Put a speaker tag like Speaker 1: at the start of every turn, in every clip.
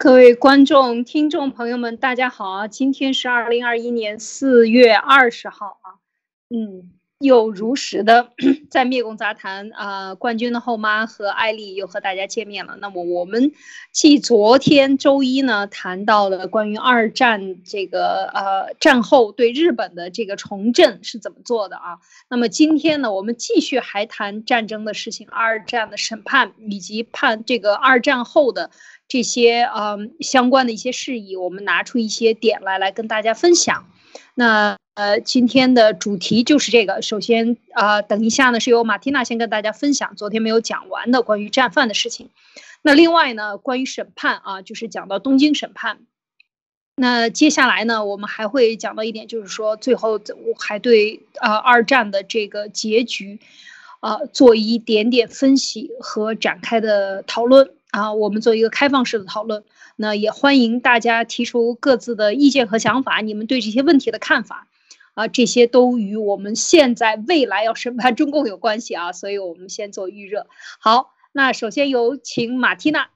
Speaker 1: 各位观众、听众朋友们，大家好啊！今天是二零二一年四月二十号啊，嗯，又如实的 在灭共杂谈啊，冠军的后妈和艾丽又和大家见面了。那么我们继昨天周一呢谈到了关于二战这个呃战后对日本的这个重振是怎么做的啊，那么今天呢我们继续还谈战争的事情，二战的审判以及判这个二战后的。这些嗯相关的一些事宜，我们拿出一些点来来跟大家分享。那呃今天的主题就是这个。首先啊，等一下呢是由马蒂娜先跟大家分享昨天没有讲完的关于战犯的事情。那另外呢，关于审判啊，就是讲到东京审判。那接下来呢，我们还会讲到一点，就是说最后我还对啊二战的这个结局啊做一点点分析和展开的讨论。啊，我们做一个开放式的讨论，那也欢迎大家提出各自的意见和想法，你们对这些问题的看法，啊，这些都与我们现在未来要审判中共有关系啊，所以我们先做预热。好，那首先有请马蒂娜。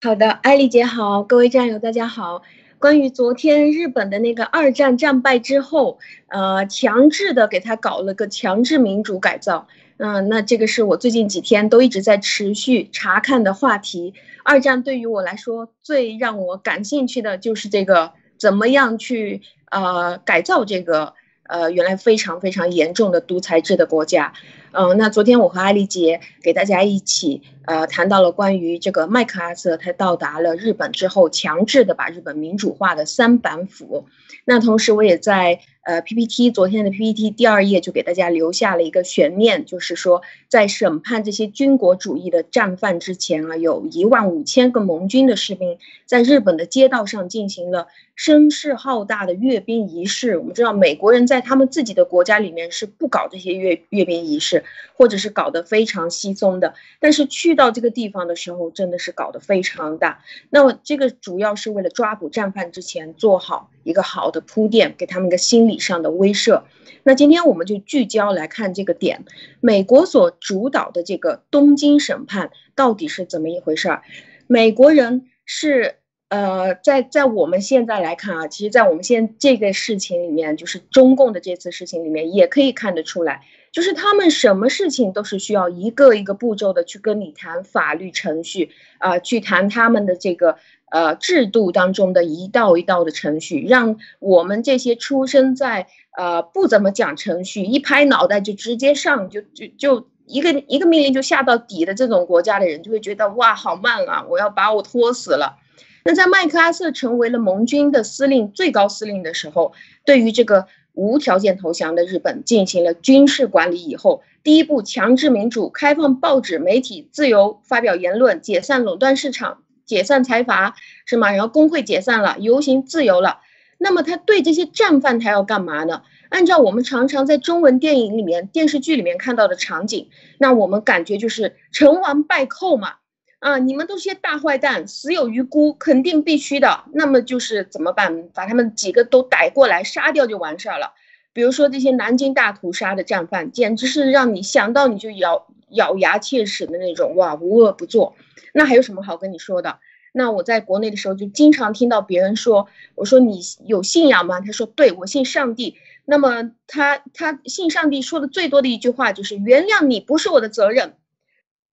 Speaker 2: 好的，艾丽姐好，各位战友大家好。关于昨天日本的那个二战战败之后，呃，强制的给他搞了个强制民主改造。嗯，那这个是我最近几天都一直在持续查看的话题。二战对于我来说，最让我感兴趣的就是这个怎么样去呃改造这个呃原来非常非常严重的独裁制的国家。嗯，那昨天我和艾丽姐给大家一起呃谈到了关于这个麦克阿瑟他到达了日本之后，强制的把日本民主化的三板斧。那同时我也在。呃，PPT 昨天的 PPT 第二页就给大家留下了一个悬念，就是说，在审判这些军国主义的战犯之前啊，有一万五千个盟军的士兵在日本的街道上进行了声势浩大的阅兵仪式。我们知道，美国人在他们自己的国家里面是不搞这些阅阅兵仪式，或者是搞得非常稀松的。但是去到这个地方的时候，真的是搞得非常大。那么这个主要是为了抓捕战犯之前做好一个好的铺垫，给他们一个心理。上的威慑，那今天我们就聚焦来看这个点，美国所主导的这个东京审判到底是怎么一回事儿？美国人是呃，在在我们现在来看啊，其实，在我们现这个事情里面，就是中共的这次事情里面，也可以看得出来，就是他们什么事情都是需要一个一个步骤的去跟你谈法律程序啊，去谈他们的这个。呃，制度当中的一道一道的程序，让我们这些出生在呃不怎么讲程序，一拍脑袋就直接上，就就就一个一个命令就下到底的这种国家的人，就会觉得哇，好慢啊，我要把我拖死了。那在麦克阿瑟成为了盟军的司令、最高司令的时候，对于这个无条件投降的日本进行了军事管理以后，第一步强制民主、开放报纸媒体自由发表言论、解散垄断市场。解散财阀是吗？然后工会解散了，游行自由了。那么他对这些战犯他要干嘛呢？按照我们常常在中文电影里面、电视剧里面看到的场景，那我们感觉就是成王败寇嘛。啊，你们都是些大坏蛋，死有余辜，肯定必须的。那么就是怎么办？把他们几个都逮过来杀掉就完事儿了。比如说这些南京大屠杀的战犯，简直是让你想到你就咬咬牙切齿的那种。哇，无恶不作。那还有什么好跟你说的？那我在国内的时候就经常听到别人说，我说你有信仰吗？他说对我信上帝。那么他他信上帝说的最多的一句话就是原谅你不是我的责任，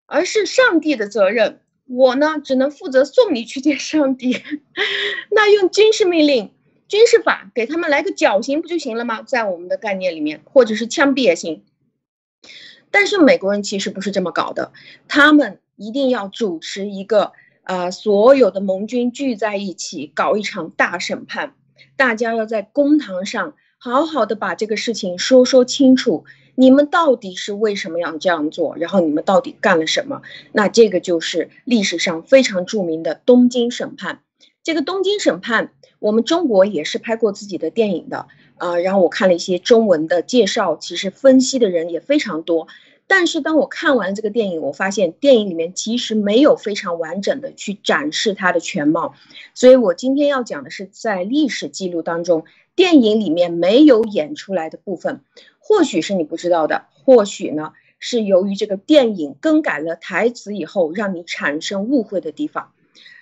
Speaker 2: 而是上帝的责任。我呢只能负责送你去见上帝。那用军事命令、军事法给他们来个绞刑不就行了吗？在我们的概念里面，或者是枪毙也行。但是美国人其实不是这么搞的，他们。一定要主持一个，呃，所有的盟军聚在一起搞一场大审判，大家要在公堂上好好的把这个事情说说清楚，你们到底是为什么要这样做，然后你们到底干了什么？那这个就是历史上非常著名的东京审判。这个东京审判，我们中国也是拍过自己的电影的，啊，然后我看了一些中文的介绍，其实分析的人也非常多。但是当我看完这个电影，我发现电影里面其实没有非常完整的去展示它的全貌，所以我今天要讲的是在历史记录当中，电影里面没有演出来的部分，或许是你不知道的，或许呢是由于这个电影更改了台词以后，让你产生误会的地方。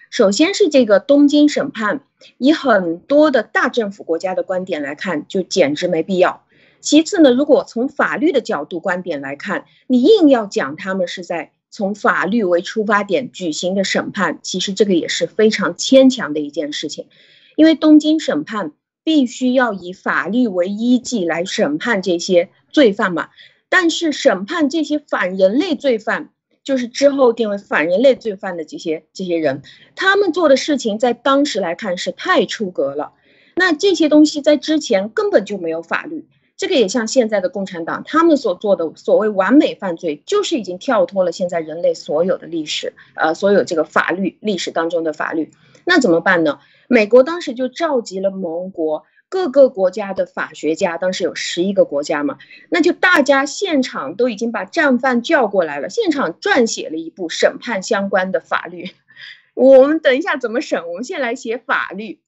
Speaker 2: 首先是这个东京审判，以很多的大政府国家的观点来看，就简直没必要。其次呢，如果从法律的角度观点来看，你硬要讲他们是在从法律为出发点举行的审判，其实这个也是非常牵强的一件事情，因为东京审判必须要以法律为依据来审判这些罪犯嘛，但是审判这些反人类罪犯。就是之后定为反人类罪犯的这些这些人，他们做的事情在当时来看是太出格了。那这些东西在之前根本就没有法律。这个也像现在的共产党，他们所做的所谓完美犯罪，就是已经跳脱了现在人类所有的历史，呃，所有这个法律历史当中的法律。那怎么办呢？美国当时就召集了盟国。各个国家的法学家，当时有十一个国家嘛，那就大家现场都已经把战犯叫过来了，现场撰写了一部审判相关的法律。我们等一下怎么审？我们先来写法律，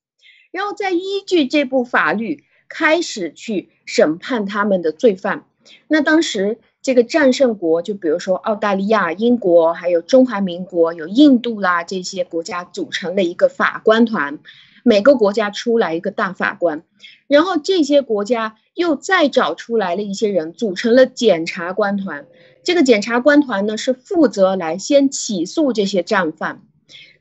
Speaker 2: 然后再依据这部法律开始去审判他们的罪犯。那当时这个战胜国，就比如说澳大利亚、英国，还有中华民国、有印度啦这些国家组成了一个法官团。每个国家出来一个大法官，然后这些国家又再找出来了一些人，组成了检察官团。这个检察官团呢，是负责来先起诉这些战犯。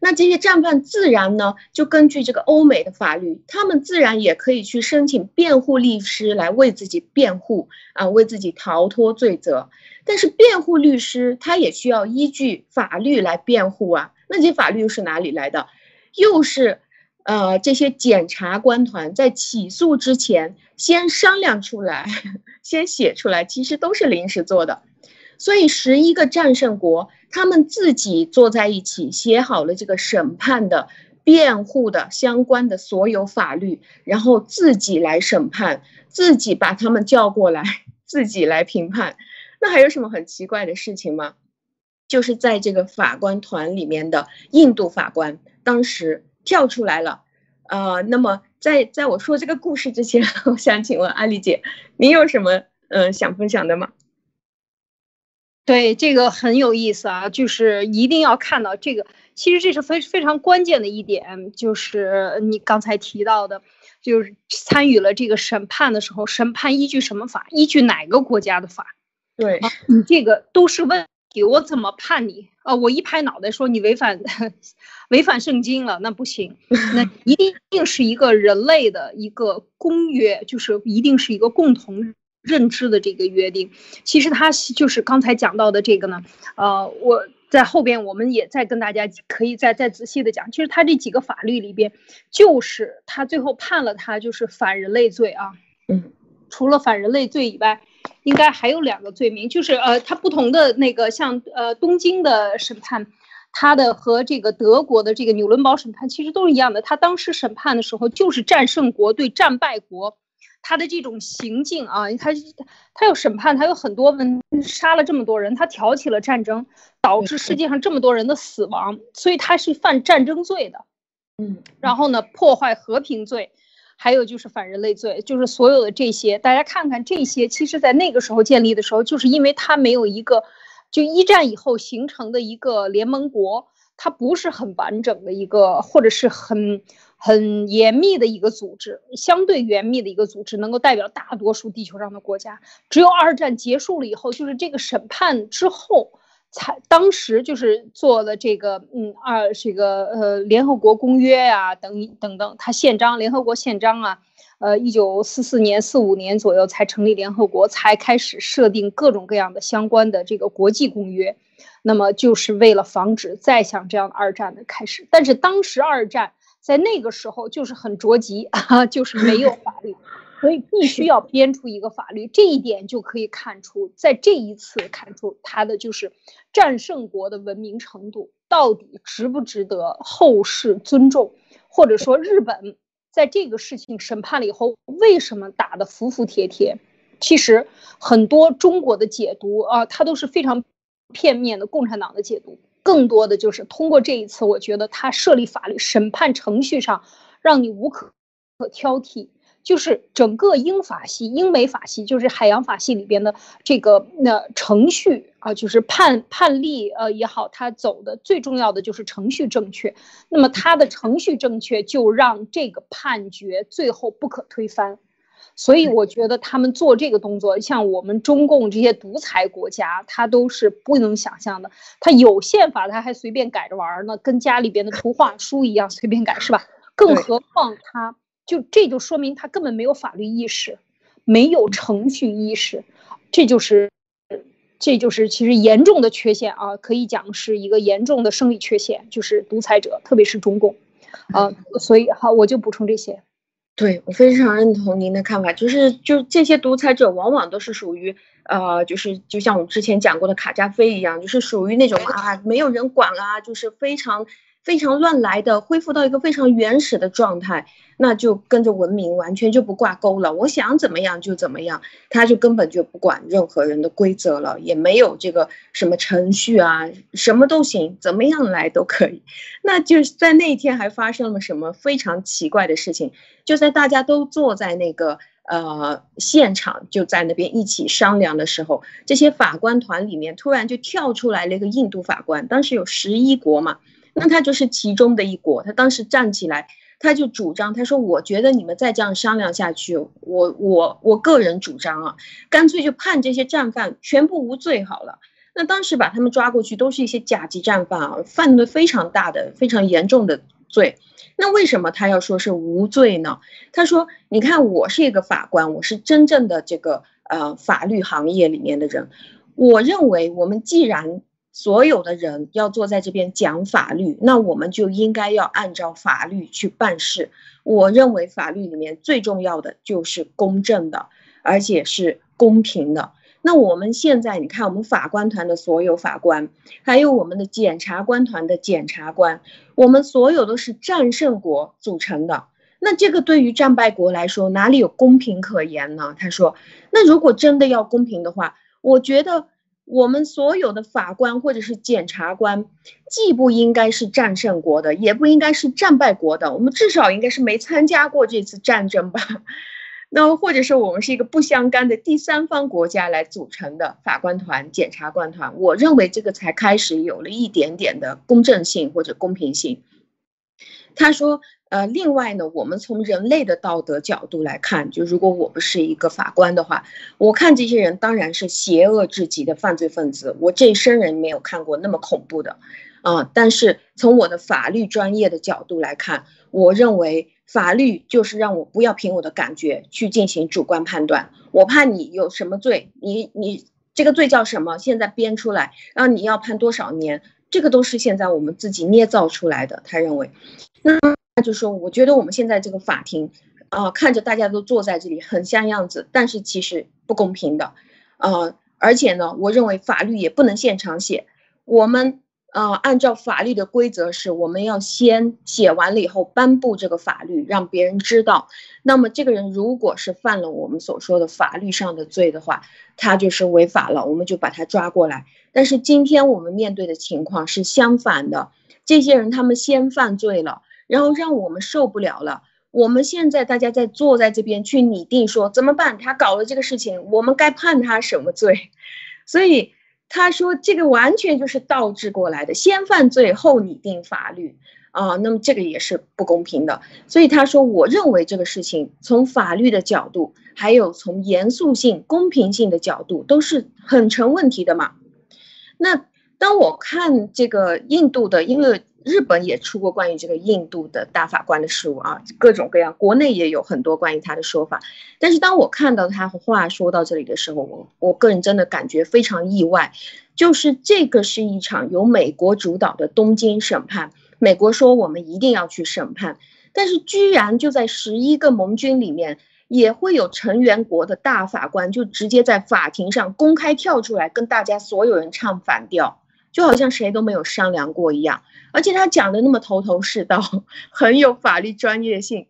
Speaker 2: 那这些战犯自然呢，就根据这个欧美的法律，他们自然也可以去申请辩护律师来为自己辩护啊，为自己逃脱罪责。但是辩护律师他也需要依据法律来辩护啊。那这些法律又是哪里来的？又是。呃，这些检察官团在起诉之前先商量出来，先写出来，其实都是临时做的。所以十一个战胜国，他们自己坐在一起写好了这个审判的、辩护的相关的所有法律，然后自己来审判，自己把他们叫过来，自己来评判。那还有什么很奇怪的事情吗？就是在这个法官团里面的印度法官，当时。跳出来了，呃，那么在在我说这个故事之前，我想请问阿丽姐，你有什么嗯想分享的吗？
Speaker 1: 对，这个很有意思啊，就是一定要看到这个，其实这是非非常关键的一点，就是你刚才提到的，就是参与了这个审判的时候，审判依据什么法？依据哪个国家的法？
Speaker 2: 对，
Speaker 1: 你这个都是问题，我怎么判你？啊，我一拍脑袋说你违反违反圣经了，那不行，那一定定是一个人类的一个公约，就是一定是一个共同认知的这个约定。其实他就是刚才讲到的这个呢，呃，我在后边我们也再跟大家可以再再仔细的讲，其实他这几个法律里边，就是他最后判了他就是反人类罪啊，
Speaker 2: 嗯，
Speaker 1: 除了反人类罪以外。应该还有两个罪名，就是呃，它不同的那个，像呃东京的审判，它的和这个德国的这个纽伦堡审判其实都是一样的。他当时审判的时候，就是战胜国对战败国，他的这种行径啊，他他要审判，他有很多人，杀了这么多人，他挑起了战争，导致世界上这么多人的死亡，所以他是犯战争罪的，
Speaker 2: 嗯，
Speaker 1: 然后呢，破坏和平罪。还有就是反人类罪，就是所有的这些，大家看看这些，其实在那个时候建立的时候，就是因为他没有一个，就一战以后形成的一个联盟国，它不是很完整的一个，或者是很很严密的一个组织，相对严密的一个组织，能够代表大多数地球上的国家。只有二战结束了以后，就是这个审判之后。才当时就是做了这个，嗯，二这个呃联合国公约呀，等等等，它宪章，联合国宪章啊，呃，一九四四年、四五年左右才成立联合国，才开始设定各种各样的相关的这个国际公约，那么就是为了防止再像这样的二战的开始。但是当时二战在那个时候就是很着急啊，就是没有法律。所以必须要编出一个法律，这一点就可以看出，在这一次看出他的就是战胜国的文明程度到底值不值得后世尊重，或者说日本在这个事情审判了以后为什么打得服服帖帖？其实很多中国的解读啊，它都是非常片面的，共产党的解读更多的就是通过这一次，我觉得他设立法律审判程序上让你无可可挑剔。就是整个英法系、英美法系，就是海洋法系里边的这个那程序啊，就是判判例呃也好，它走的最重要的就是程序正确。那么它的程序正确，就让这个判决最后不可推翻。所以我觉得他们做这个动作，像我们中共这些独裁国家，他都是不能想象的。他有宪法，他还随便改着玩呢，跟家里边的图画书一样随便改，是吧？更何况他就这就说明他根本没有法律意识，没有程序意识，这就是这就是其实严重的缺陷啊，可以讲是一个严重的生理缺陷，就是独裁者，特别是中共，啊，所以好，我就补充这些。
Speaker 2: 对我非常认同您的看法，就是就这些独裁者往往都是属于呃，就是就像我们之前讲过的卡扎菲一样，就是属于那种啊没有人管啊，就是非常。非常乱来的，恢复到一个非常原始的状态，那就跟着文明完全就不挂钩了。我想怎么样就怎么样，他就根本就不管任何人的规则了，也没有这个什么程序啊，什么都行，怎么样来都可以。那就在那一天还发生了什么非常奇怪的事情？就在大家都坐在那个呃现场，就在那边一起商量的时候，这些法官团里面突然就跳出来了一个印度法官，当时有十一国嘛。那他就是其中的一国，他当时站起来，他就主张，他说：“我觉得你们再这样商量下去，我我我个人主张啊，干脆就判这些战犯全部无罪好了。”那当时把他们抓过去，都是一些甲级战犯啊，犯的非常大的、非常严重的罪。那为什么他要说是无罪呢？他说：“你看，我是一个法官，我是真正的这个呃法律行业里面的人，我认为我们既然。”所有的人要坐在这边讲法律，那我们就应该要按照法律去办事。我认为法律里面最重要的就是公正的，而且是公平的。那我们现在你看，我们法官团的所有法官，还有我们的检察官团的检察官，我们所有都是战胜国组成的。那这个对于战败国来说，哪里有公平可言呢？他说，那如果真的要公平的话，我觉得。我们所有的法官或者是检察官，既不应该是战胜国的，也不应该是战败国的。我们至少应该是没参加过这次战争吧？那或者是我们是一个不相干的第三方国家来组成的法官团、检察官团。我认为这个才开始有了一点点的公正性或者公平性。他说。呃，另外呢，我们从人类的道德角度来看，就如果我不是一个法官的话，我看这些人当然是邪恶至极的犯罪分子。我这一生人没有看过那么恐怖的，啊！但是从我的法律专业的角度来看，我认为法律就是让我不要凭我的感觉去进行主观判断。我怕你有什么罪，你你这个罪叫什么？现在编出来，然后你要判多少年？这个都是现在我们自己捏造出来的。他认为，那。他就说：“我觉得我们现在这个法庭，啊，看着大家都坐在这里很像样子，但是其实不公平的，呃，而且呢，我认为法律也不能现场写。我们，呃，按照法律的规则是，我们要先写完了以后颁布这个法律，让别人知道。那么这个人如果是犯了我们所说的法律上的罪的话，他就是违法了，我们就把他抓过来。但是今天我们面对的情况是相反的，这些人他们先犯罪了。”然后让我们受不了了。我们现在大家在坐在这边去拟定说怎么办？他搞了这个事情，我们该判他什么罪？所以他说这个完全就是倒置过来的，先犯罪后拟定法律啊。那么这个也是不公平的。所以他说，我认为这个事情从法律的角度，还有从严肃性、公平性的角度，都是很成问题的嘛。那当我看这个印度的，因为。日本也出过关于这个印度的大法官的书啊，各种各样，国内也有很多关于他的说法。但是当我看到他话说到这里的时候，我我个人真的感觉非常意外，就是这个是一场由美国主导的东京审判，美国说我们一定要去审判，但是居然就在十一个盟军里面，也会有成员国的大法官就直接在法庭上公开跳出来跟大家所有人唱反调。就好像谁都没有商量过一样，而且他讲的那么头头是道，很有法律专业性。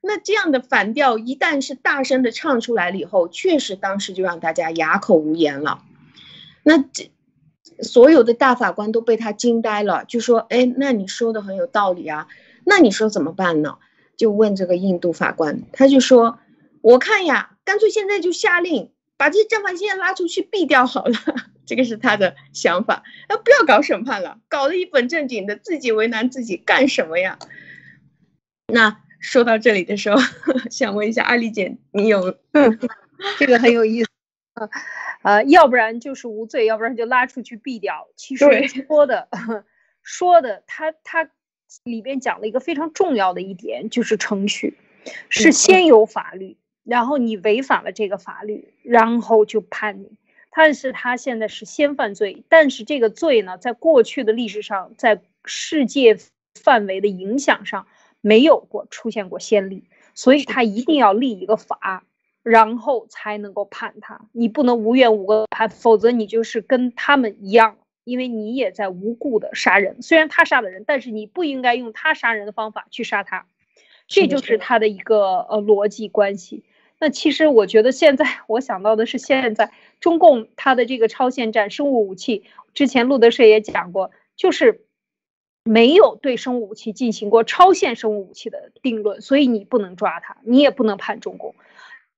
Speaker 2: 那这样的反调一旦是大声的唱出来了以后，确实当时就让大家哑口无言了。那这所有的大法官都被他惊呆了，就说：“哎，那你说的很有道理啊，那你说怎么办呢？”就问这个印度法官，他就说：“我看呀，干脆现在就下令把这些战犯现在拉出去毙掉好了。这个是他的想法，那不要搞审判了，搞得一本正经的，自己为难自己干什么呀？那说到这里的时候，想问一下阿丽姐，你有
Speaker 1: 这个很有意思啊，呃，要不然就是无罪，要不然就拉出去毙掉。其实说的 说的，他他里边讲了一个非常重要的一点，就是程序是先有法律，然后你违反了这个法律，然后就判你。但是他现在是先犯罪，但是这个罪呢，在过去的历史上，在世界范围的影响上没有过出现过先例，所以他一定要立一个法，然后才能够判他。你不能无缘无故判，否则你就是跟他们一样，因为你也在无故的杀人。虽然他杀了人，但是你不应该用他杀人的方法去杀他，这就是他的一个呃逻辑关系。那其实我觉得现在我想到的是，现在中共它的这个超限战生物武器，之前路德社也讲过，就是没有对生物武器进行过超限生物武器的定论，所以你不能抓他，你也不能判中共。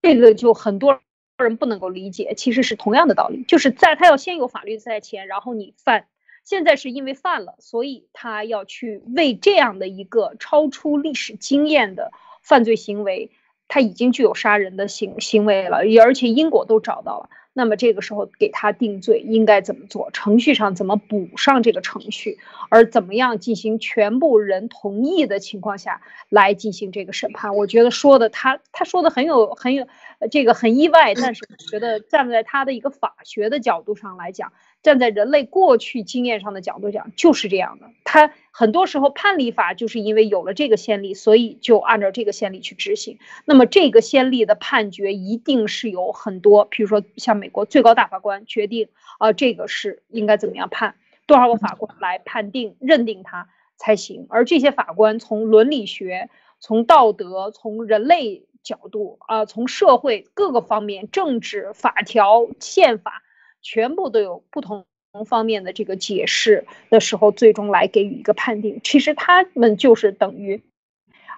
Speaker 1: 这个就很多人不能够理解，其实是同样的道理，就是在他要先有法律在前，然后你犯，现在是因为犯了，所以他要去为这样的一个超出历史经验的犯罪行为。他已经具有杀人的行行为了，而且因果都找到了。那么这个时候给他定罪应该怎么做？程序上怎么补上这个程序？而怎么样进行全部人同意的情况下来进行这个审判？我觉得说的他他说的很有很有这个很意外，但是觉得站在他的一个法学的角度上来讲。站在人类过去经验上的角度讲，就是这样的。他很多时候判例法就是因为有了这个先例，所以就按照这个先例去执行。那么这个先例的判决一定是有很多，比如说像美国最高大法官决定啊，这个是应该怎么样判，多少个法官来判定认定他才行。而这些法官从伦理学、从道德、从人类角度啊，从社会各个方面、政治、法条、宪法。全部都有不同方面的这个解释的时候，最终来给予一个判定。其实他们就是等于，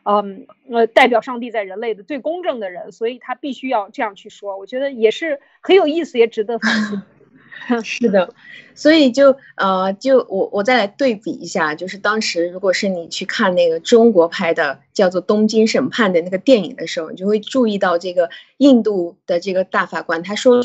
Speaker 1: 嗯呃，代表上帝在人类的最公正的人，所以他必须要这样去说。我觉得也是很有意思，也值得反思。
Speaker 2: 是的，所以就呃，就我我再来对比一下，就是当时如果是你去看那个中国拍的叫做《东京审判》的那个电影的时候，你就会注意到这个印度的这个大法官他说。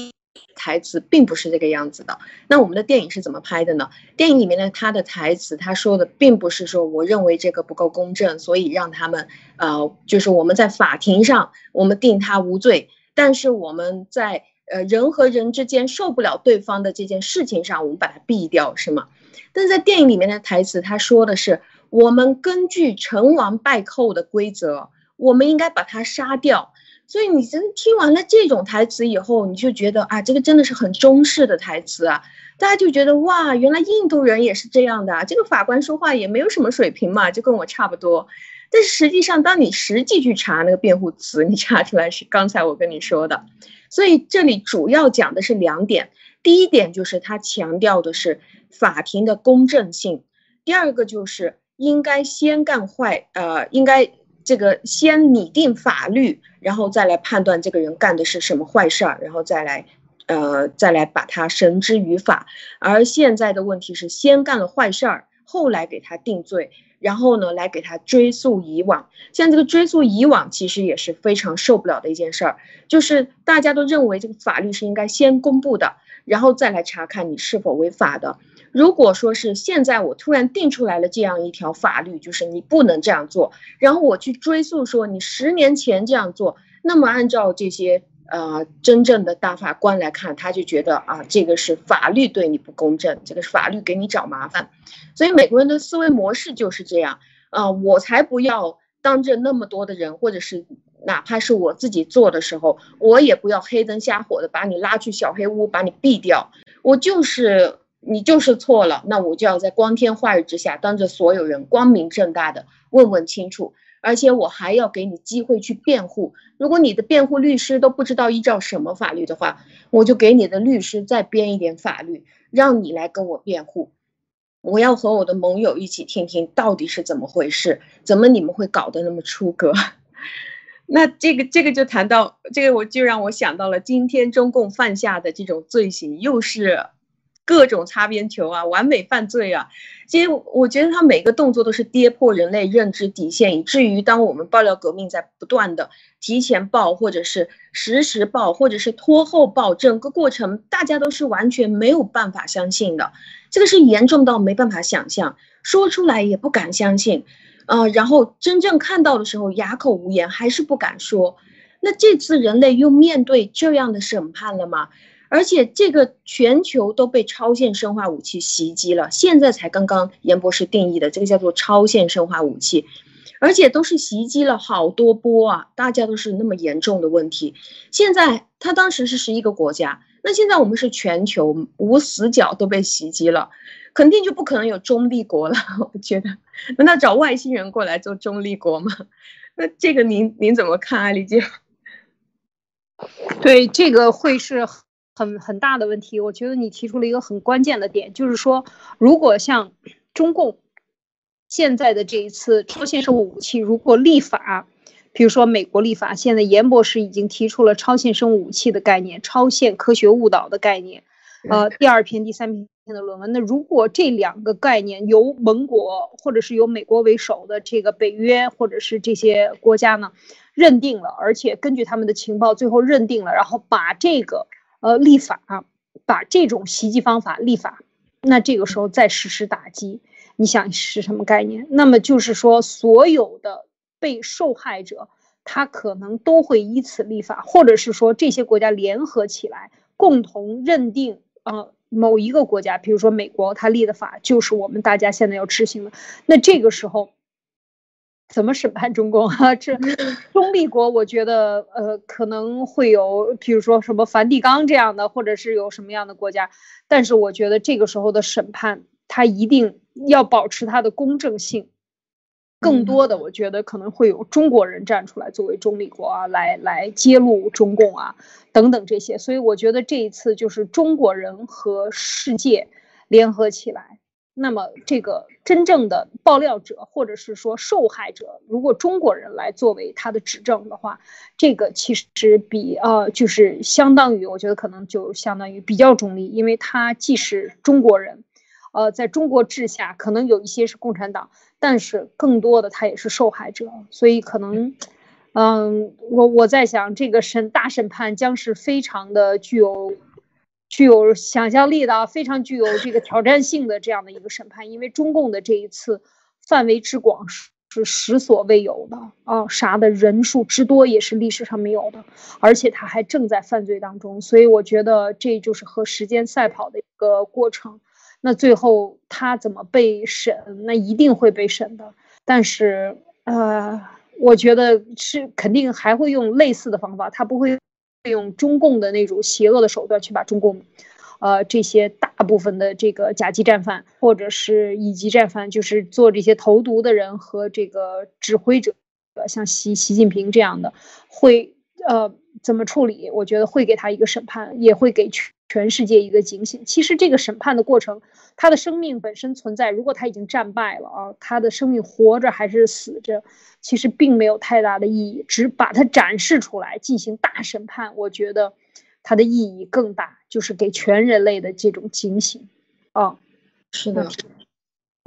Speaker 2: 台词并不是这个样子的。那我们的电影是怎么拍的呢？电影里面的他的台词，他说的并不是说我认为这个不够公正，所以让他们呃，就是我们在法庭上我们定他无罪，但是我们在呃人和人之间受不了对方的这件事情上，我们把它毙掉，是吗？但在电影里面的台词，他说的是我们根据成王败寇的规则，我们应该把他杀掉。所以你真听完了这种台词以后，你就觉得啊，这个真的是很中式的台词啊，大家就觉得哇，原来印度人也是这样的，这个法官说话也没有什么水平嘛，就跟我差不多。但是实际上，当你实际去查那个辩护词，你查出来是刚才我跟你说的。所以这里主要讲的是两点，第一点就是他强调的是法庭的公正性，第二个就是应该先干坏，呃，应该。这个先拟定法律，然后再来判断这个人干的是什么坏事儿，然后再来，呃，再来把他绳之于法。而现在的问题是，先干了坏事儿，后来给他定罪，然后呢，来给他追溯以往。像这个追溯以往，其实也是非常受不了的一件事儿，就是大家都认为这个法律是应该先公布的，然后再来查看你是否违法的。如果说是现在我突然定出来了这样一条法律，就是你不能这样做，然后我去追溯说你十年前这样做，那么按照这些呃真正的大法官来看，他就觉得啊这个是法律对你不公正，这个是法律给你找麻烦，所以美国人的思维模式就是这样啊，我才不要当着那么多的人，或者是哪怕是我自己做的时候，我也不要黑灯瞎火的把你拉去小黑屋把你毙掉，我就是。你就是错了，那我就要在光天化日之下，当着所有人，光明正大的问问清楚，而且我还要给你机会去辩护。如果你的辩护律师都不知道依照什么法律的话，我就给你的律师再编一点法律，让你来跟我辩护。我要和我的盟友一起听听到底是怎么回事，怎么你们会搞得那么出格？那这个这个就谈到这个，我就让我想到了今天中共犯下的这种罪行，又是各种擦边球啊，完美犯罪啊。其实我觉得他每个动作都是跌破人类认知底线，以至于当我们爆料革命在不断的提前报，或者是实时报，或者是拖后报，整个过程大家都是完全没有办法相信的。这个是严重到没办法想象，说出来也不敢相信。呃，然后真正看到的时候，哑口无言，还是不敢说。那这次人类又面对这样的审判了吗？而且这个全球都被超限生化武器袭击了，现在才刚刚严博士定义的这个叫做超限生化武器，而且都是袭击了好多波啊，大家都是那么严重的问题。现在他当时是十一个国家，那现在我们是全球无死角都被袭击了。肯定就不可能有中立国了，我觉得，难道找外星人过来做中立国吗？那这个您您怎么看，艾丽姐？
Speaker 1: 对，这个会是很很大的问题。我觉得你提出了一个很关键的点，就是说，如果像中共现在的这一次超限生物武器，如果立法，比如说美国立法，现在严博士已经提出了超限生物武器的概念，超限科学误导的概念，呃，第二篇、第三篇。的论文，那如果这两个概念由盟国或者是由美国为首的这个北约或者是这些国家呢认定了，而且根据他们的情报最后认定了，然后把这个呃立法，把这种袭击方法立法，那这个时候再实施打击，你想是什么概念？那么就是说，所有的被受害者他可能都会以此立法，或者是说这些国家联合起来共同认定啊。某一个国家，比如说美国，他立的法就是我们大家现在要执行的。那这个时候怎么审判中共啊？这 中立国，我觉得呃可能会有，比如说什么梵蒂冈这样的，或者是有什么样的国家。但是我觉得这个时候的审判，它一定要保持它的公正性。更多的，我觉得可能会有中国人站出来作为中立国啊，来来揭露中共啊，等等这些。所以我觉得这一次就是中国人和世界联合起来。那么这个真正的爆料者或者是说受害者，如果中国人来作为他的指证的话，这个其实比呃就是相当于，我觉得可能就相当于比较中立，因为他既是中国人。呃，在中国治下，可能有一些是共产党，但是更多的他也是受害者，所以可能，嗯，我我在想，这个审大审判将是非常的具有具有想象力的，非常具有这个挑战性的这样的一个审判，因为中共的这一次范围之广是是实所未有的啊，杀的人数之多也是历史上没有的，而且他还正在犯罪当中，所以我觉得这就是和时间赛跑的一个过程。那最后他怎么被审？那一定会被审的。但是，呃，我觉得是肯定还会用类似的方法，他不会用中共的那种邪恶的手段去把中共，呃，这些大部分的这个甲级战犯或者是乙级战犯，就是做这些投毒的人和这个指挥者，像习习近平这样的，会呃怎么处理？我觉得会给他一个审判，也会给全。全世界一个警醒。其实这个审判的过程，他的生命本身存在。如果他已经战败了啊，他的生命活着还是死着，其实并没有太大的意义。只把它展示出来进行大审判，我觉得它的意义更大，就是给全人类的这种警醒。啊，
Speaker 2: 是的。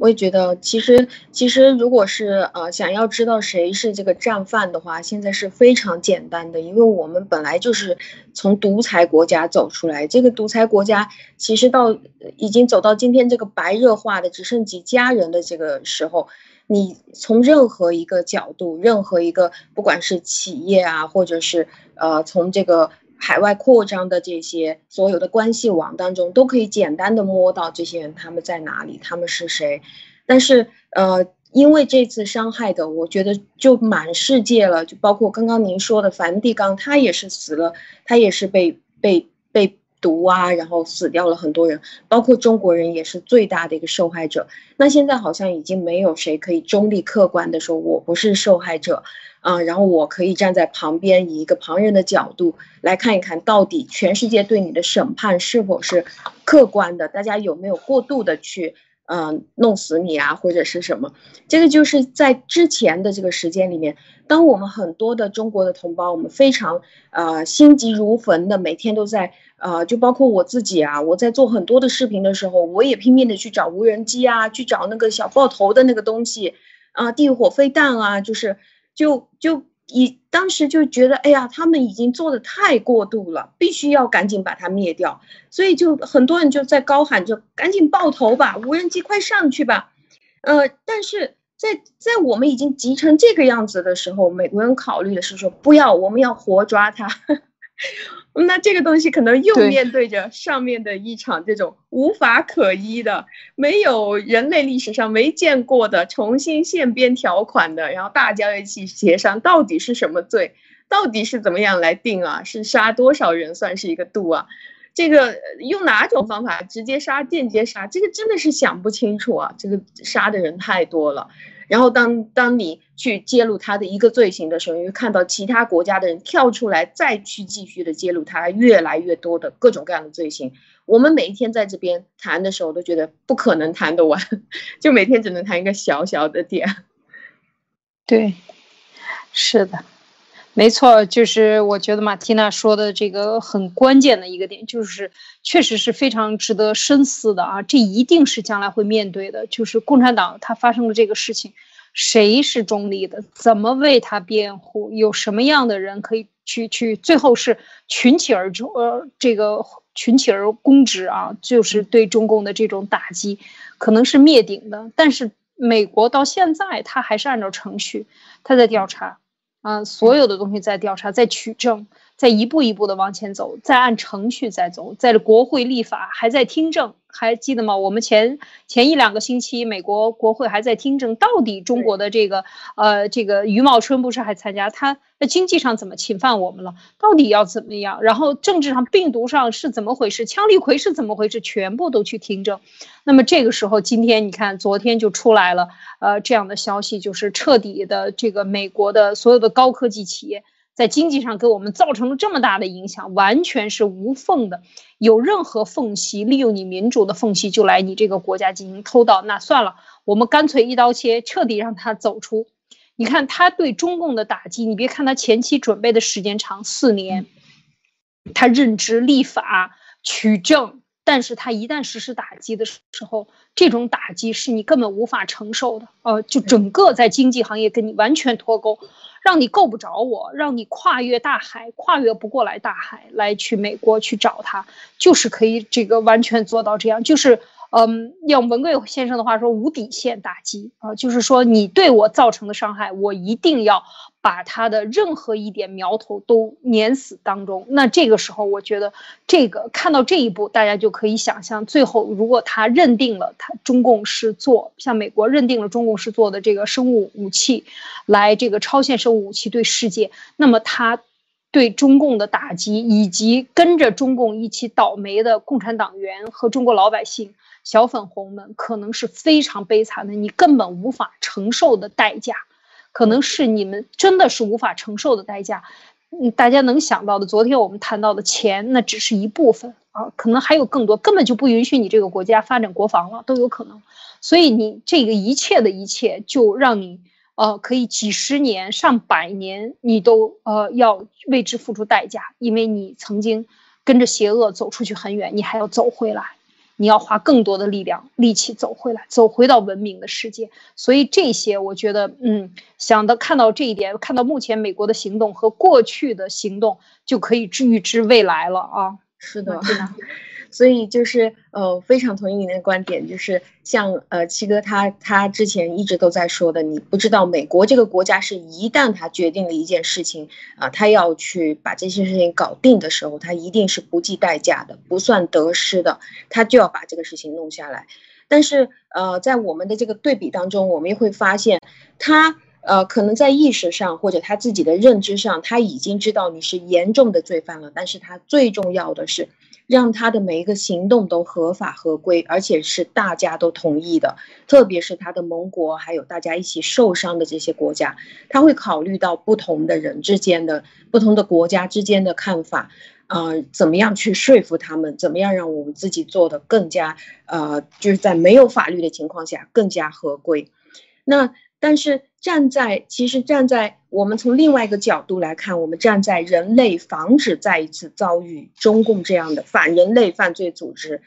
Speaker 2: 我也觉得，其实其实，如果是呃想要知道谁是这个战犯的话，现在是非常简单的，因为我们本来就是从独裁国家走出来，这个独裁国家其实到已经走到今天这个白热化的只剩几家人的这个时候，你从任何一个角度，任何一个不管是企业啊，或者是呃从这个。海外扩张的这些所有的关系网当中，都可以简单的摸到这些人他们在哪里，他们是谁。但是，呃，因为这次伤害的，我觉得就满世界了，就包括刚刚您说的梵蒂冈，他也是死了，他也是被被被毒啊，然后死掉了很多人，包括中国人也是最大的一个受害者。那现在好像已经没有谁可以中立客观的说我不是受害者。啊，然后我可以站在旁边，以一个旁人的角度来看一看到底全世界对你的审判是否是客观的，大家有没有过度的去嗯，弄死你啊，或者是什么？这个就是在之前的这个时间里面，当我们很多的中国的同胞，我们非常呃心急如焚的，每天都在呃，就包括我自己啊，我在做很多的视频的时候，我也拼命的去找无人机啊，去找那个小爆头的那个东西啊，地火飞弹啊，就是就就。以当时就觉得，哎呀，他们已经做的太过度了，必须要赶紧把它灭掉。所以就很多人就在高喊着，赶紧爆头吧，无人机快上去吧。呃，但是在在我们已经急成这个样子的时候，美国人考虑的是说，不要，我们要活抓它。那这个东西可能又面对着上面的一场这种无法可依的、没有人类历史上没见过的重新现编条款的，然后大家一起协商到底是什么罪，到底是怎么样来定啊？是杀多少人算是一个度啊？这个用哪种方法直接杀、间接杀？这个真的是想不清楚啊！这个杀的人太多了。然后当当你去揭露他的一个罪行的时候，你会看到其他国家的人跳出来，再去继续的揭露他越来越多的各种各样的罪行。我们每一天在这边谈的时候，都觉得不可能谈得完，就每天只能谈一个小小的点。
Speaker 1: 对，是的。没错，就是我觉得马蒂娜说的这个很关键的一个点，就是确实是非常值得深思的啊！这一定是将来会面对的，就是共产党它发生的这个事情，谁是中立的？怎么为他辩护？有什么样的人可以去去？最后是群起而终，呃，这个群起而攻之啊！就是对中共的这种打击，可能是灭顶的。但是美国到现在，他还是按照程序，他在调查。啊，所有的东西在调查，在取证，在一步一步的往前走，再按程序在走，在国会立法，还在听证，还记得吗？我们前前一两个星期，美国国会还在听证，到底中国的这个呃这个余茂春不是还参加他？那经济上怎么侵犯我们了？到底要怎么样？然后政治上、病毒上是怎么回事？枪利奎是怎么回事？全部都去听证。那么这个时候，今天你看，昨天就出来了，呃，这样的消息，就是彻底的这个美国的所有的高科技企业在经济上给我们造成了这么大的影响，完全是无缝的。有任何缝隙，利用你民主的缝隙就来你这个国家进行偷盗，那算了，我们干脆一刀切，彻底让他走出。你看他对中共的打击，你别看他前期准备的时间长四年，他任职立法取证，但是他一旦实施打击的时候，这种打击是你根本无法承受的。呃，就整个在经济行业跟你完全脱钩，让你够不着我，让你跨越大海，跨越不过来大海来去美国去找他，就是可以这个完全做到这样，就是。嗯，用文贵先生的话说，无底线打击啊，就是说你对我造成的伤害，我一定要把他的任何一点苗头都碾死当中。那这个时候，我觉得这个看到这一步，大家就可以想象，最后如果他认定了他中共是做像美国认定了中共是做的这个生物武器，来这个超限生物武器对世界，那么他对中共的打击，以及跟着中共一起倒霉的共产党员和中国老百姓。小粉红们可能是非常悲惨的，你根本无法承受的代价，可能是你们真的是无法承受的代价。嗯，大家能想到的，昨天我们谈到的钱，那只是一部分啊，可能还有更多，根本就不允许你这个国家发展国防了，都有可能。所以你这个一切的一切，就让你呃可以几十年、上百年，你都呃要为之付出代价，因为你曾经跟着邪恶走出去很远，你还要走回来。你要花更多的力量、力气走回来，走回到文明的世界。所以这些，我觉得，嗯，想到看到这一点，看到目前美国的行动和过去的行动，就可以预知未来了啊。
Speaker 2: 是的。所以就是呃，非常同意您的观点，就是像呃七哥他他之前一直都在说的，你不知道美国这个国家是一旦他决定了一件事情啊，他要去把这些事情搞定的时候，他一定是不计代价的，不算得失的，他就要把这个事情弄下来。但是呃，在我们的这个对比当中，我们也会发现，他呃可能在意识上或者他自己的认知上，他已经知道你是严重的罪犯了，但是他最重要的是。让他的每一个行动都合法合规，而且是大家都同意的，特别是他的盟国，还有大家一起受伤的这些国家，他会考虑到不同的人之间的、不同的国家之间的看法。呃，怎么样去说服他们？怎么样让我们自己做的更加呃，就是在没有法律的情况下更加合规？那但是站在其实站在我们从另外一个角度来看，我们站在人类防止再一次遭遇中共这样的反人类犯罪组织。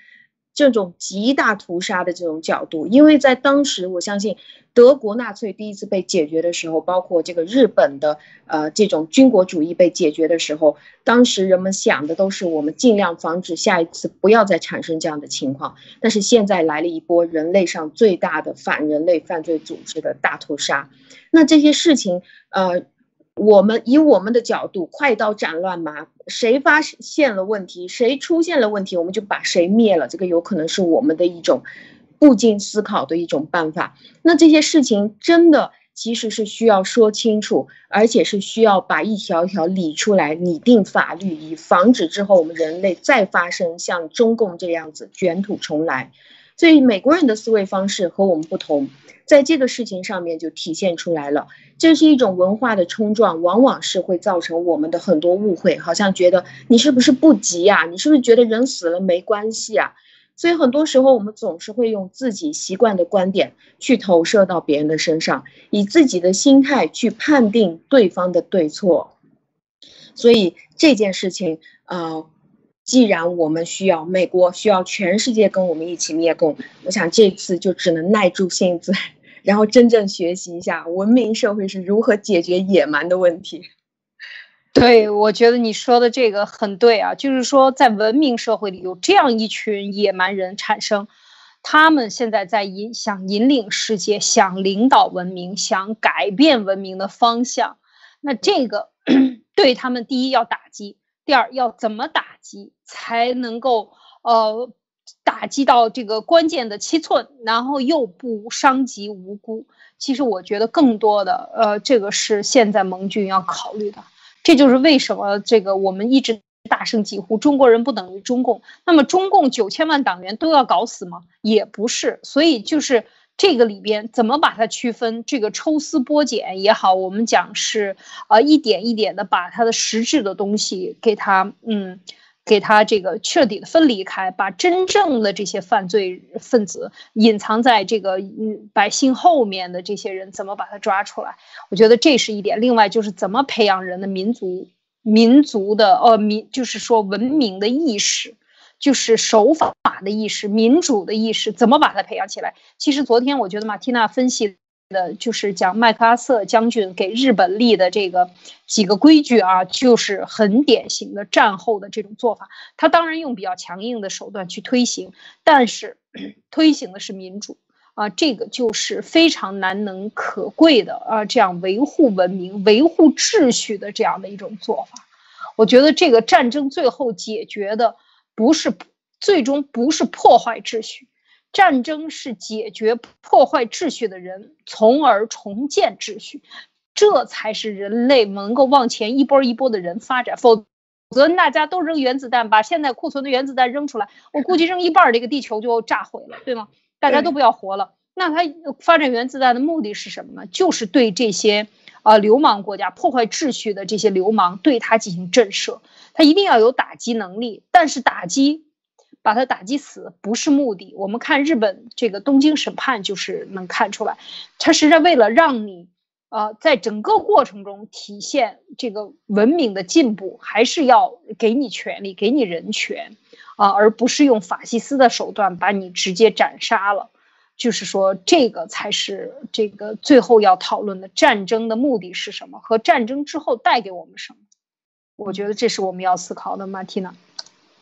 Speaker 2: 这种极大屠杀的这种角度，因为在当时，我相信德国纳粹第一次被解决的时候，包括这个日本的呃这种军国主义被解决的时候，当时人们想的都是我们尽量防止下一次不要再产生这样的情况。但是现在来了一波人类上最大的反人类犯罪组织的大屠杀，那这些事情，呃。我们以我们的角度，快刀斩乱麻，谁发现了问题，谁出现了问题，我们就把谁灭了。这个有可能是我们的一种不经思考的一种办法。那这些事情真的其实是需要说清楚，而且是需要把一条条理出来，拟定法律，以防止之后我们人类再发生像中共这样子卷土重来。所以美国人的思维方式和我们不同。在这个事情上面就体现出来了，这是一种文化的冲撞，往往是会造成我们的很多误会，好像觉得你是不是不急呀？你是不是觉得人死了没关系啊？所以很多时候我们总是会用自己习惯的观点去投射到别人的身上，以自己的心态去判定对方的对错。所以这件事情，呃，既然我们需要美国需要全世界跟我们一起灭共，我想这次就只能耐住性子。然后真正学习一下文明社会是如何解决野蛮的问题。
Speaker 1: 对，我觉得你说的这个很对啊，就是说在文明社会里有这样一群野蛮人产生，他们现在在引想引领世界，想领导文明，想改变文明的方向。那这个 对他们，第一要打击，第二要怎么打才能够呃。打击到这个关键的七寸，然后又不伤及无辜。其实我觉得更多的，呃，这个是现在盟军要考虑的。这就是为什么这个我们一直大声疾呼中国人不等于中共。那么中共九千万党员都要搞死吗？也不是。所以就是这个里边怎么把它区分？这个抽丝剥茧也好，我们讲是呃一点一点的把它的实质的东西给它嗯。给他这个彻底的分离开，把真正的这些犯罪分子隐藏在这个嗯百姓后面的这些人，怎么把他抓出来？我觉得这是一点。另外就是怎么培养人的民族民族的呃民，就是说文明的意识，就是守法的意识、民主的意识，怎么把它培养起来？其实昨天我觉得马蒂娜分析。的就是讲麦克阿瑟将军给日本立的这个几个规矩啊，就是很典型的战后的这种做法。他当然用比较强硬的手段去推行，但是 推行的是民主啊，这个就是非常难能可贵的啊，这样维护文明、维护秩序的这样的一种做法。我觉得这个战争最后解决的不是最终不是破坏秩序。战争是解决破坏秩序的人，从而重建秩序，这才是人类能够往前一波一波的人发展。否则，大家都扔原子弹，把现在库存的原子弹扔出来，我估计扔一半，这个地球就炸毁了，对吗？大家都不要活了。那他发展原子弹的目的是什么呢？就是对这些啊流氓国家、破坏秩序的这些流氓，对他进行震慑。他一定要有打击能力，但是打击。把他打击死不是目的，我们看日本这个东京审判就是能看出来，他实际上为了让你，呃，在整个过程中体现这个文明的进步，还是要给你权利，给你人权，啊，而不是用法西斯的手段把你直接斩杀了。就是说，这个才是这个最后要讨论的战争的目的是什么，和战争之后带给我们什么？我觉得这是我们要思考的，马蒂娜。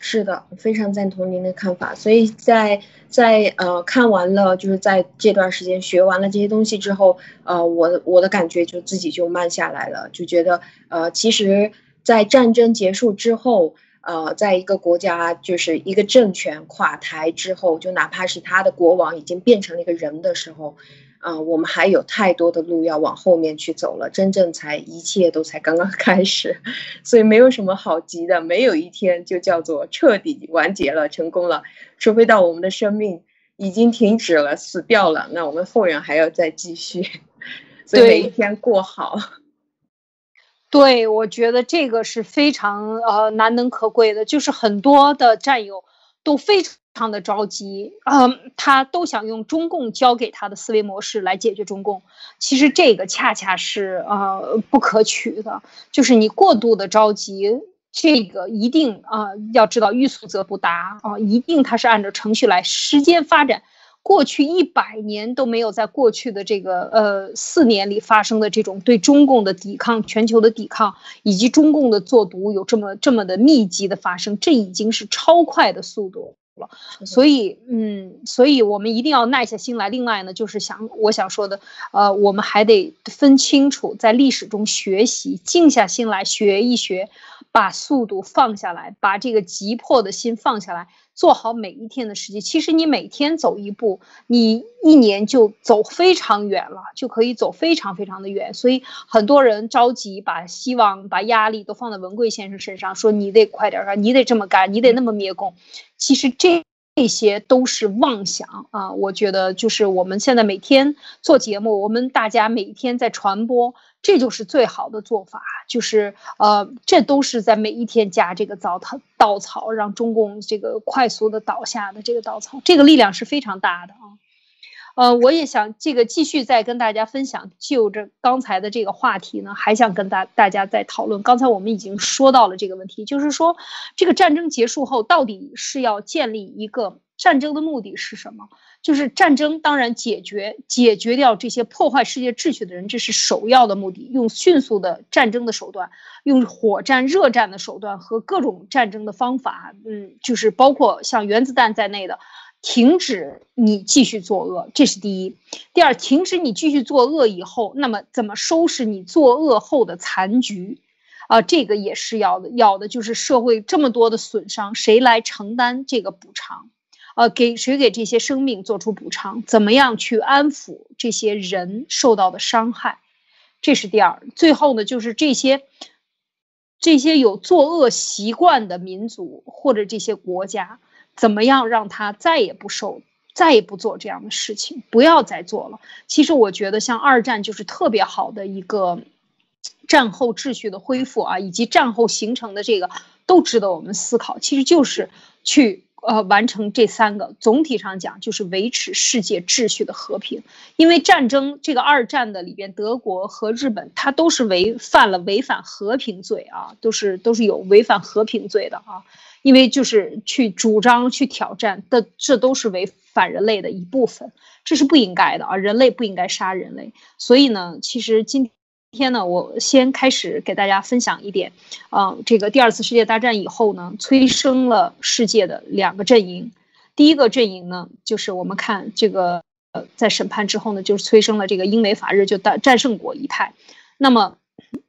Speaker 2: 是的，非常赞同您的看法。所以在在呃看完了，就是在这段时间学完了这些东西之后，呃，我我的感觉就自己就慢下来了，就觉得呃，其实，在战争结束之后，呃，在一个国家就是一个政权垮台之后，就哪怕是他的国王已经变成了一个人的时候。啊，我们还有太多的路要往后面去走了，真正才一切都才刚刚 开始，所以没有什么好急的，没有一天就叫做彻底完结了、成功了，除非到我们的生命已经停止了、死掉了，那我们后人还要再继续，所以每一天过好。
Speaker 1: 对，我觉得这个是非常呃难能可贵的，就是很多的战友都非常常的着急，嗯，他都想用中共教给他的思维模式来解决中共。其实这个恰恰是呃不可取的，就是你过度的着急，这个一定啊要知道欲速则不达啊，一定它是按照程序来，时间发展。过去一百年都没有在过去的这个呃四年里发生的这种对中共的抵抗、全球的抵抗以及中共的做毒有这么这么的密集的发生，这已经是超快的速度了。所以，嗯，所以我们一定要耐下心来。另外呢，就是想我想说的，呃，我们还得分清楚，在历史中学习，静下心来学一学，把速度放下来，把这个急迫的心放下来。做好每一天的事情，其实你每天走一步，你一年就走非常远了，就可以走非常非常的远。所以很多人着急，把希望、把压力都放在文贵先生身上，说你得快点儿，你得这么干，你得那么灭共。其实这这些都是妄想啊！我觉得就是我们现在每天做节目，我们大家每天在传播。这就是最好的做法，就是呃，这都是在每一天加这个糟蹋，稻草让中共这个快速的倒下的这个稻草，这个力量是非常大的啊。呃，我也想这个继续再跟大家分享，就这刚才的这个话题呢，还想跟大大家再讨论。刚才我们已经说到了这个问题，就是说这个战争结束后，到底是要建立一个战争的目的是什么？就是战争，当然解决解决掉这些破坏世界秩序的人，这是首要的目的。用迅速的战争的手段，用火战、热战的手段和各种战争的方法，嗯，就是包括像原子弹在内的，停止你继续作恶，这是第一。第二，停止你继续作恶以后，那么怎么收拾你作恶后的残局？啊，这个也是要的，要的就是社会这么多的损伤，谁来承担这个补偿？呃，给谁给这些生命做出补偿？怎么样去安抚这些人受到的伤害？这是第二。最后呢，就是这些这些有作恶习惯的民族或者这些国家，怎么样让他再也不受、再也不做这样的事情，不要再做了。其实我觉得，像二战就是特别好的一个战后秩序的恢复啊，以及战后形成的这个，都值得我们思考。其实就是去。呃，完成这三个，总体上讲就是维持世界秩序的和平。因为战争这个二战的里边，德国和日本，它都是违犯了违反和平罪啊，都是都是有违反和平罪的啊。因为就是去主张去挑战的，这都是违反人类的一部分，这是不应该的啊，人类不应该杀人类。所以呢，其实今。天呢，我先开始给大家分享一点，啊，这个第二次世界大战以后呢，催生了世界的两个阵营。第一个阵营呢，就是我们看这个，呃，在审判之后呢，就是催生了这个英美法日就战战胜国一派。那么，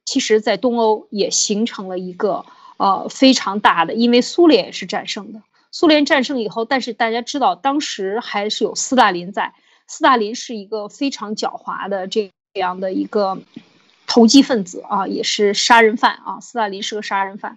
Speaker 1: 其实，在东欧也形成了一个呃非常大的，因为苏联也是战胜的。苏联战胜以后，但是大家知道，当时还是有斯大林在。斯大林是一个非常狡猾的这样的一个。投机分子啊，也是杀人犯啊。斯大林是个杀人犯，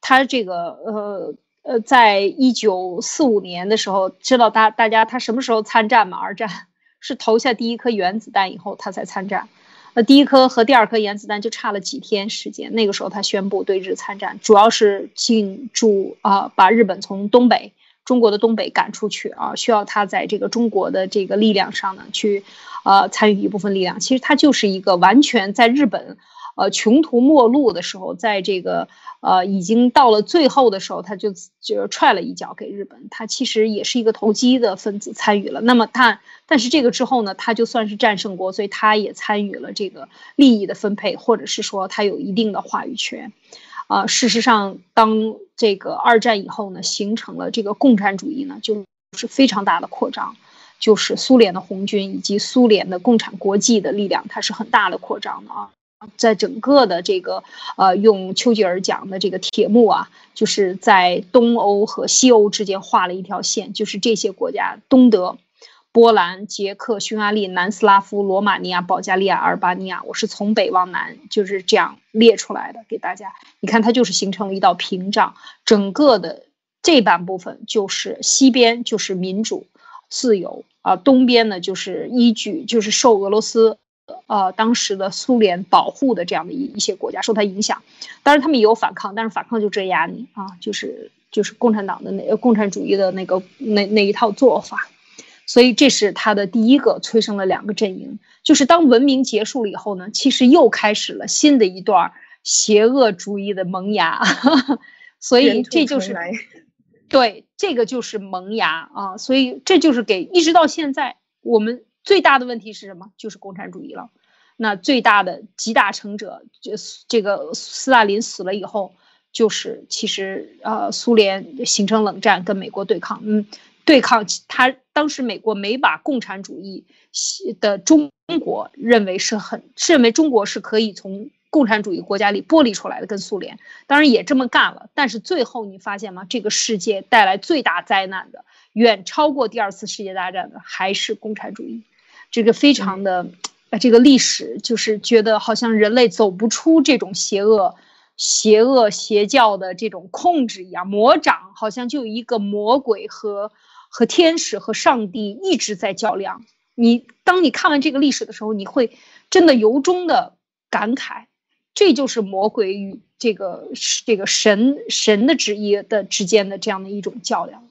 Speaker 1: 他这个呃呃，在一九四五年的时候，知道大大家他什么时候参战吗？二战是投下第一颗原子弹以后，他才参战。呃，第一颗和第二颗原子弹就差了几天时间，那个时候他宣布对日参战，主要是进驻啊，把日本从东北。中国的东北赶出去啊，需要他在这个中国的这个力量上呢，去，呃，参与一部分力量。其实他就是一个完全在日本，呃，穷途末路的时候，在这个呃已经到了最后的时候，他就就踹了一脚给日本。他其实也是一个投机的分子参与了。那么他，但是这个之后呢，他就算是战胜国，所以他也参与了这个利益的分配，或者是说他有一定的话语权。啊，事实上，当这个二战以后呢，形成了这个共产主义呢，就是非常大的扩张，就是苏联的红军以及苏联的共产国际的力量，它是很大的扩张的啊，在整个的这个呃，用丘吉尔讲的这个铁幕啊，就是在东欧和西欧之间画了一条线，就是这些国家，东德。波兰、捷克、匈牙利、南斯拉夫、罗马尼亚、保加利亚、阿尔巴尼亚，我是从北往南就是这样列出来的，给大家。你看，它就是形成了一道屏障，整个的这半部分就是西边就是民主、自由啊，东边呢就是依据就是受俄罗斯呃当时的苏联保护的这样的一一些国家受它影响，当然他们也有反抗，但是反抗就镇压你啊，就是就是共产党的那共产主义的那个那那一套做法，所以这是他的第一个催生了两个阵营，就是当文明结束了以后呢，其实又开始了新的一段邪恶主义的萌芽，所以这就是。对，这个就是萌芽啊，所以这就是给一直到现在，我们最大的问题是什么？就是共产主义了。那最大的集大成者，就这个斯大林死了以后，就是其实呃，苏联形成冷战，跟美国对抗。嗯，对抗他当时美国没把共产主义的中国认为是很，认为中国是可以从。共产主义国家里剥离出来的，跟苏联当然也这么干了，但是最后你发现吗？这个世界带来最大灾难的，远超过第二次世界大战的，还是共产主义。这个非常的，呃，这个历史就是觉得好像人类走不出这种邪恶、邪恶邪教的这种控制一样，魔掌好像就有一个魔鬼和和天使和上帝一直在较量。你当你看完这个历史的时候，你会真的由衷的感慨。这就是魔鬼与这个这个神神的旨意的之间的这样的一种较量，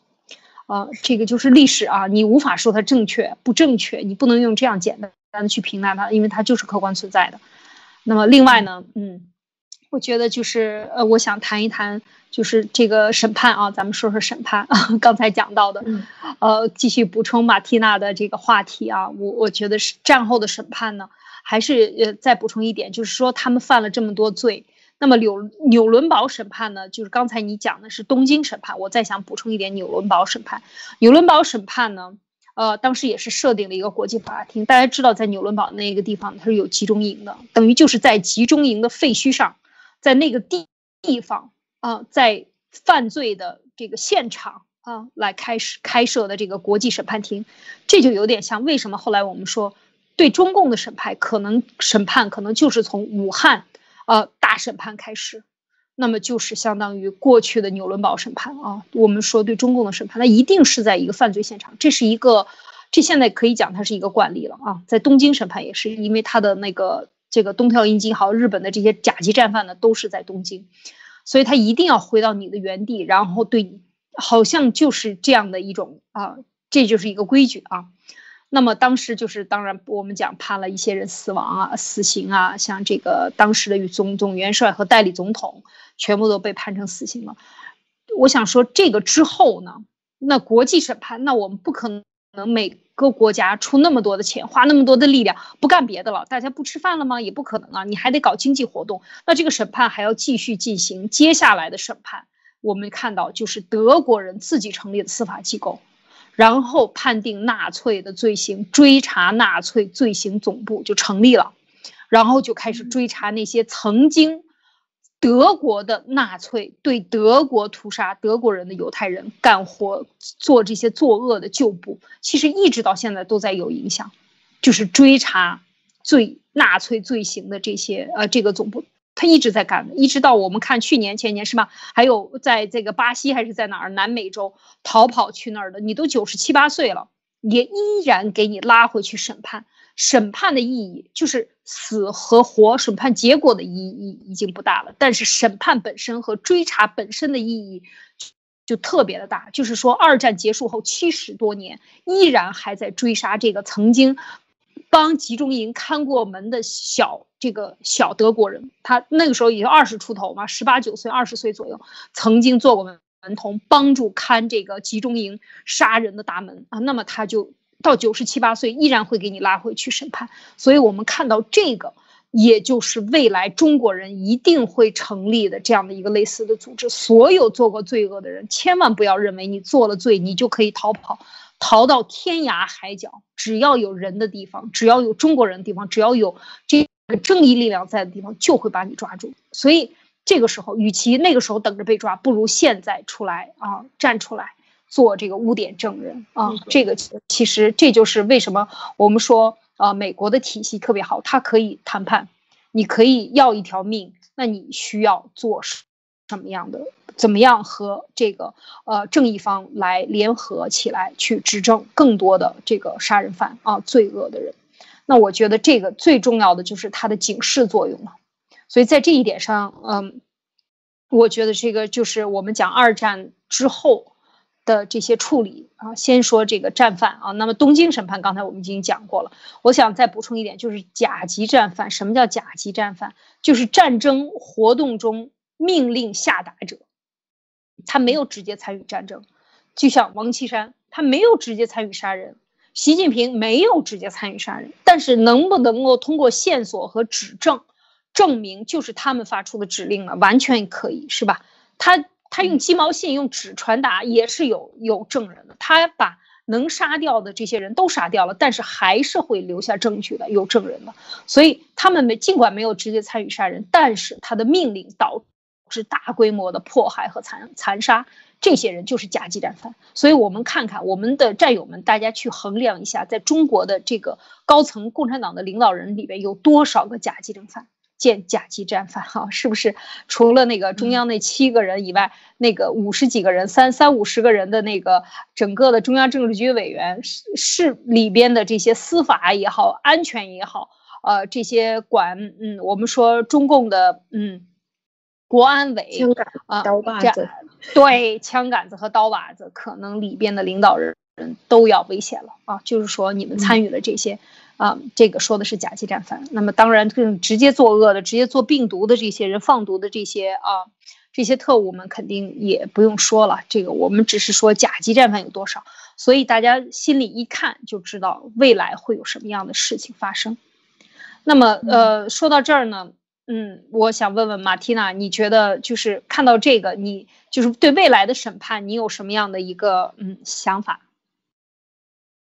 Speaker 1: 啊，这个就是历史啊，你无法说它正确不正确，你不能用这样简单的去评价它，因为它就是客观存在的。那么另外呢，嗯，我觉得就是呃，我想谈一谈就是这个审判啊，咱们说说审判啊，刚才讲到的，呃，继续补充马蒂娜的这个话题啊，我我觉得是战后的审判呢。还是呃，再补充一点，就是说他们犯了这么多罪，那么纽纽伦堡审判呢？就是刚才你讲的是东京审判，我再想补充一点纽伦堡审判。纽伦堡审判呢，呃，当时也是设定了一个国际法庭。大家知道，在纽伦堡那个地方，它是有集中营的，等于就是在集中营的废墟上，在那个地地方啊，在犯罪的这个现场啊，来开始开设的这个国际审判庭，这就有点像为什么后来我们说。对中共的审判，可能审判可能就是从武汉，呃，大审判开始，那么就是相当于过去的纽伦堡审判啊。我们说对中共的审判，那一定是在一个犯罪现场，这是一个，这现在可以讲它是一个惯例了啊。在东京审判也是，因为他的那个这个东条英机还有日本的这些甲级战犯呢，都是在东京，所以他一定要回到你的原地，然后对你，好像就是这样的一种啊，这就是一个规矩啊。那么当时就是，当然我们讲判了一些人死亡啊、死刑啊，像这个当时的总总元帅和代理总统，全部都被判成死刑了。我想说，这个之后呢，那国际审判，那我们不可能每个国家出那么多的钱，花那么多的力量，不干别的了，大家不吃饭了吗？也不可能啊，你还得搞经济活动。那这个审判还要继续进行，接下来的审判，我们看到就是德国人自己成立的司法机构。然后判定纳粹的罪行，追查纳粹罪行总部就成立了，然后就开始追查那些曾经德国的纳粹对德国屠杀德国人的犹太人干活做这些作恶的旧部，其实一直到现在都在有影响，就是追查罪纳粹罪行的这些呃这个总部。他一直在干，一直到我们看去年前年是吧？还有在这个巴西还是在哪儿南美洲逃跑去那儿的，你都九十七八岁了，也依然给你拉回去审判。审判的意义就是死和活，审判结果的意义已经不大了，但是审判本身和追查本身的意义就特别的大。就是说，二战结束后七十多年，依然还在追杀这个曾经。帮集中营看过门的小这个小德国人，他那个时候也就二十出头嘛，十八九岁、二十岁左右，曾经做过门童，帮助看这个集中营杀人的大门啊。那么他就到九十七八岁，依然会给你拉回去审判。所以我们看到这个，也就是未来中国人一定会成立的这样的一个类似的组织。所有做过罪恶的人，千万不要认为你做了罪，你就可以逃跑。逃到天涯海角，只要有人的地方，只要有中国人的地方，只要有这个正义力量在的地方，就会把你抓住。所以这个时候，与其那个时候等着被抓，不如现在出来啊，站出来做这个污点证人啊。这个其实这就是为什么我们说啊，美国的体系特别好，它可以谈判，你可以要一条命，那你需要做什什么样的？怎么样和这个呃正义方来联合起来去指证更多的这个杀人犯啊罪恶的人？那我觉得这个最重要的就是它的警示作用了。所以在这一点上，嗯，我觉得这个就是我们讲二战之后的这些处理啊。先说这个战犯啊，那么东京审判刚才我们已经讲过了，我想再补充一点，就是甲级战犯。什么叫甲级战犯？就是战争活动中命令下达者，他没有直接参与战争，就像王岐山，他没有直接参与杀人。习近平没有直接参与杀人，但是能不能够通过线索和指证证明就是他们发出的指令呢？完全可以，是吧？他他用鸡毛信、用纸传达也是有有证人的。他把能杀掉的这些人都杀掉了，但是还是会留下证据的，有证人的。所以他们没尽管没有直接参与杀人，但是他的命令导致大规模的迫害和残残杀。这些人就是甲级战犯，所以我们看看我们的战友们，大家去衡量一下，在中国的这个高层共产党的领导人里边有多少个甲级战犯，见甲级战犯哈，是不是？除了那个中央那七个人以外，那个五十几个人、三三五十个人的那个整个的中央政治局委员是是里边的这些司法也好、安全也好，呃，这些管嗯，我们说中共的嗯。国安委
Speaker 2: 啊，刀把子，
Speaker 1: 对，枪杆子和刀把子，可能里边的领导人都要危险了啊！就是说，你们参与了这些，啊，这个说的是甲级战犯。那么，当然更直接作恶的、直接做病毒的这些人、放毒的这些啊，这些特务们肯定也不用说了。这个我们只是说甲级战犯有多少，所以大家心里一看就知道未来会有什么样的事情发生。那么，呃，说到这儿呢。嗯，我想问问马蒂娜，你觉得就是看到这个，你就是对未来的审判，你有什么样的一个嗯想法？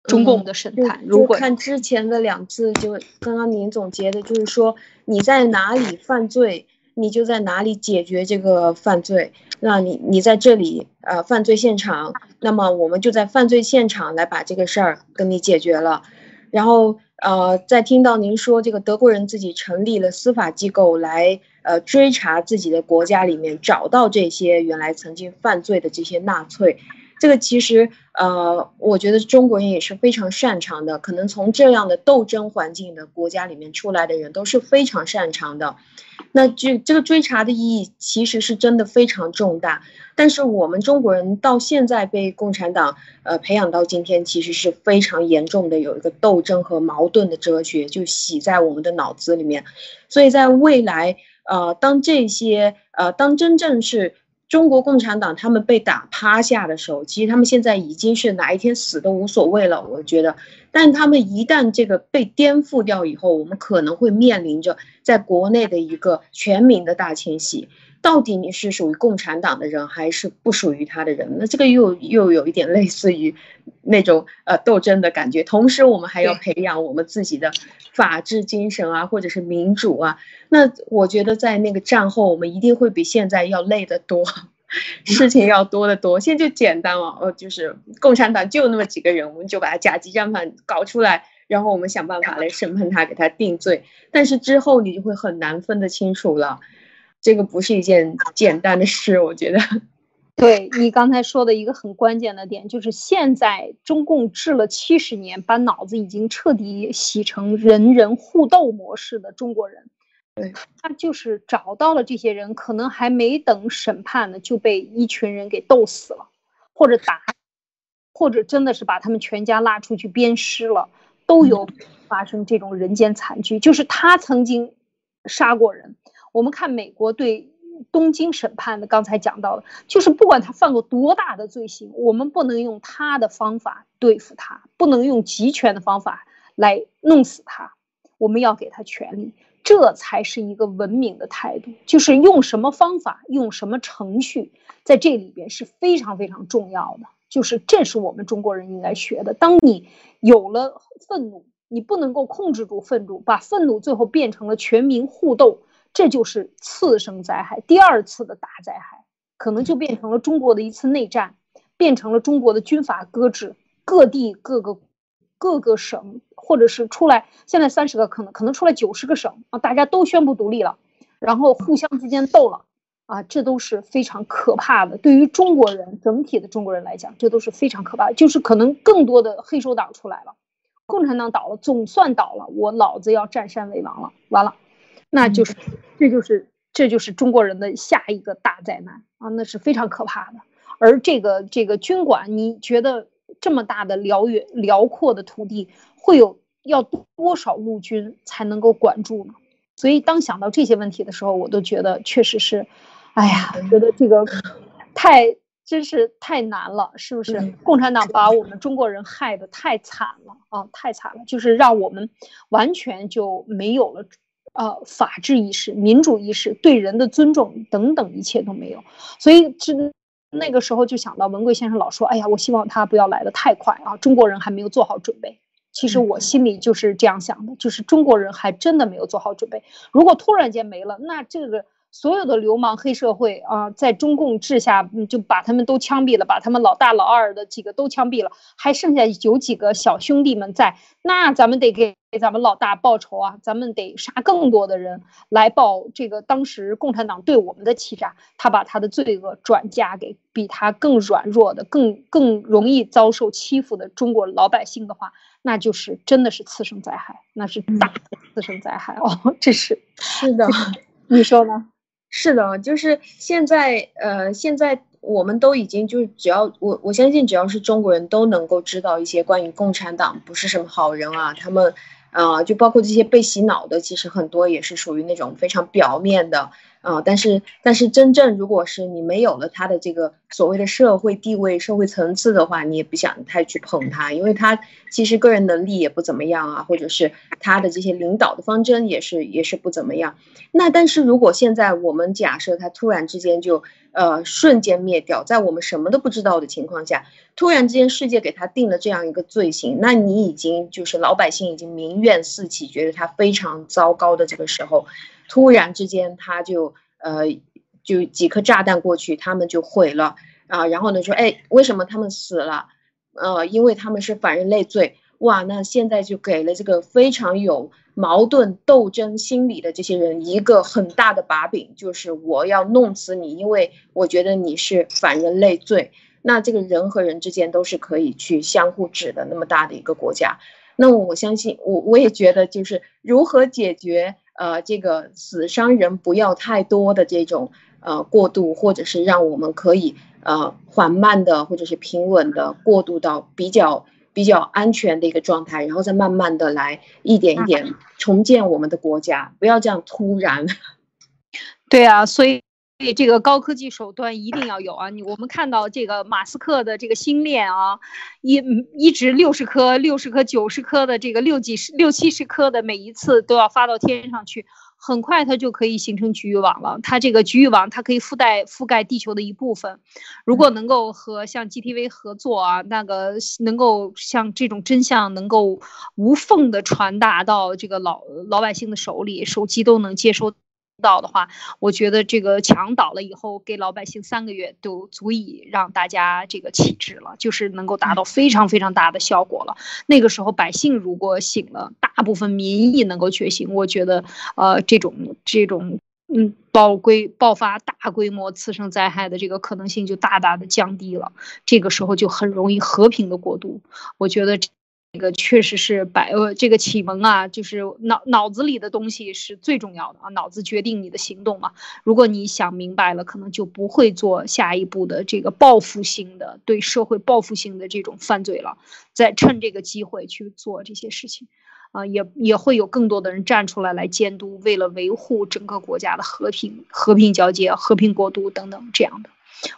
Speaker 1: 中共的审判，如果
Speaker 2: 看之前的两次，就刚刚您总结的，就是说你在哪里犯罪，你就在哪里解决这个犯罪。那你你在这里呃犯罪现场，那么我们就在犯罪现场来把这个事儿跟你解决了，然后。呃，在听到您说这个德国人自己成立了司法机构来呃追查自己的国家里面找到这些原来曾经犯罪的这些纳粹，这个其实呃，我觉得中国人也是非常擅长的，可能从这样的斗争环境的国家里面出来的人都是非常擅长的。那这这个追查的意义其实是真的非常重大，但是我们中国人到现在被共产党呃培养到今天，其实是非常严重的有一个斗争和矛盾的哲学就洗在我们的脑子里面，所以在未来呃当这些呃当真正是。中国共产党他们被打趴下的时候，其实他们现在已经是哪一天死都无所谓了，我觉得。但他们一旦这个被颠覆掉以后，我们可能会面临着在国内的一个全民的大迁徙。到底你是属于共产党的人，还是不属于他的人？那这个又又有一点类似于那种呃斗争的感觉。同时，我们还要培养我们自己的法治精神啊，或者是民主啊。那我觉得在那个战后，我们一定会比现在要累得多，事情要多得多。现在就简单了，呃，就是共产党就那么几个人，我们就把他甲级战犯搞出来，然后我们想办法来审判他，给他定罪。但是之后你就会很难分得清楚了。这个不是一件简单的事，我觉得。
Speaker 1: 对你刚才说的一个很关键的点，就是现在中共治了七十年，把脑子已经彻底洗成人人互斗模式的中国人，
Speaker 2: 对，
Speaker 1: 他就是找到了这些人，可能还没等审判呢，就被一群人给斗死了，或者打，或者真的是把他们全家拉出去鞭尸了，都有发生这种人间惨剧。就是他曾经杀过人。我们看美国对东京审判的，刚才讲到的，就是不管他犯过多大的罪行，我们不能用他的方法对付他，不能用集权的方法来弄死他，我们要给他权利，这才是一个文明的态度。就是用什么方法，用什么程序，在这里边是非常非常重要的。就是这是我们中国人应该学的。当你有了愤怒，你不能够控制住愤怒，把愤怒最后变成了全民互斗。这就是次生灾害，第二次的大灾害，可能就变成了中国的一次内战，变成了中国的军阀割据，各地各个各个省，或者是出来，现在三十个可能可能出来九十个省啊，大家都宣布独立了，然后互相之间斗了啊，这都是非常可怕的。对于中国人整体的中国人来讲，这都是非常可怕的，就是可能更多的黑手党出来了，共产党倒了，总算倒了，我老子要占山为王了，完了，那就是，这就是，这就是中国人的下一个大灾难啊，那是非常可怕的。而这个这个军管，你觉得这么大的辽远辽阔的土地，会有要多少陆军才能够管住呢？所以当想到这些问题的时候，我都觉得确实是，哎呀，觉得这个太真是太难了，是不是？共产党把我们中国人害得太惨了啊，太惨了，就是让我们完全就没有了，呃，法治意识、民主意识、对人的尊重等等，一切都没有。所以这。那个时候就想到文贵先生老说：“哎呀，我希望他不要来的太快啊，中国人还没有做好准备。”其实我心里就是这样想的，就是中国人还真的没有做好准备。如果突然间没了，那这个。所有的流氓黑社会啊，在中共治下，就把他们都枪毙了，把他们老大老二的几个都枪毙了，还剩下有几个小兄弟们在，那咱们得给咱们老大报仇啊！咱们得杀更多的人来报这个当时共产党对我们的欺诈。他把他的罪恶转嫁给比他更软弱的、更更容易遭受欺负的中国老百姓的话，那就是真的是次生灾害，那是大的次生灾害哦！这是
Speaker 2: 是的，
Speaker 1: 你说呢？
Speaker 2: 是的，就是现在，呃，现在我们都已经就是只要我我相信，只要是中国人都能够知道一些关于共产党不是什么好人啊，他们，呃，就包括这些被洗脑的，其实很多也是属于那种非常表面的。啊，但是但是真正如果是你没有了他的这个所谓的社会地位、社会层次的话，你也不想太去捧他，因为他其实个人能力也不怎么样啊，或者是他的这些领导的方针也是也是不怎么样。那但是如果现在我们假设他突然之间就呃瞬间灭掉，在我们什么都不知道的情况下，突然之间世界给他定了这样一个罪行，那你已经就是老百姓已经民怨四起，觉得他非常糟糕的这个时候。突然之间，他就呃，就几颗炸弹过去，他们就毁了啊。然后呢，说哎，为什么他们死了？呃，因为他们是反人类罪。哇，那现在就给了这个非常有矛盾斗争心理的这些人一个很大的把柄，就是我要弄死你，因为我觉得你是反人类罪。那这个人和人之间都是可以去相互指的，那么大的一个国家，那我相信，我我也觉得就是如何解决。呃，这个死伤人不要太多的这种呃过渡，或者是让我们可以呃缓慢的或者是平稳的过渡到比较比较安全的一个状态，然后再慢慢的来一点一点重建我们的国家，不要这样突然。
Speaker 1: 对啊，所以。所以这个高科技手段一定要有啊！你我们看到这个马斯克的这个星链啊，一一直六十颗、六十颗、九十颗的这个六几十、六七十颗的，每一次都要发到天上去，很快它就可以形成局域网了。它这个局域网，它可以覆盖覆盖地球的一部分。如果能够和像 GTV 合作啊，那个能够像这种真相能够无缝的传达到这个老老百姓的手里，手机都能接收。到的话，我觉得这个墙倒了以后，给老百姓三个月都足以让大家这个起止了，就是能够达到非常非常大的效果了。那个时候百姓如果醒了，大部分民意能够觉醒，我觉得呃这种这种嗯爆规爆发大规模次生灾害的这个可能性就大大的降低了。这个时候就很容易和平的过渡。我觉得。这个确实是百呃，这个启蒙啊，就是脑脑子里的东西是最重要的啊，脑子决定你的行动嘛。如果你想明白了，可能就不会做下一步的这个报复性的对社会报复性的这种犯罪了。再趁这个机会去做这些事情，啊，也也会有更多的人站出来来监督，为了维护整个国家的和平、和平交接、和平过渡等等这样的。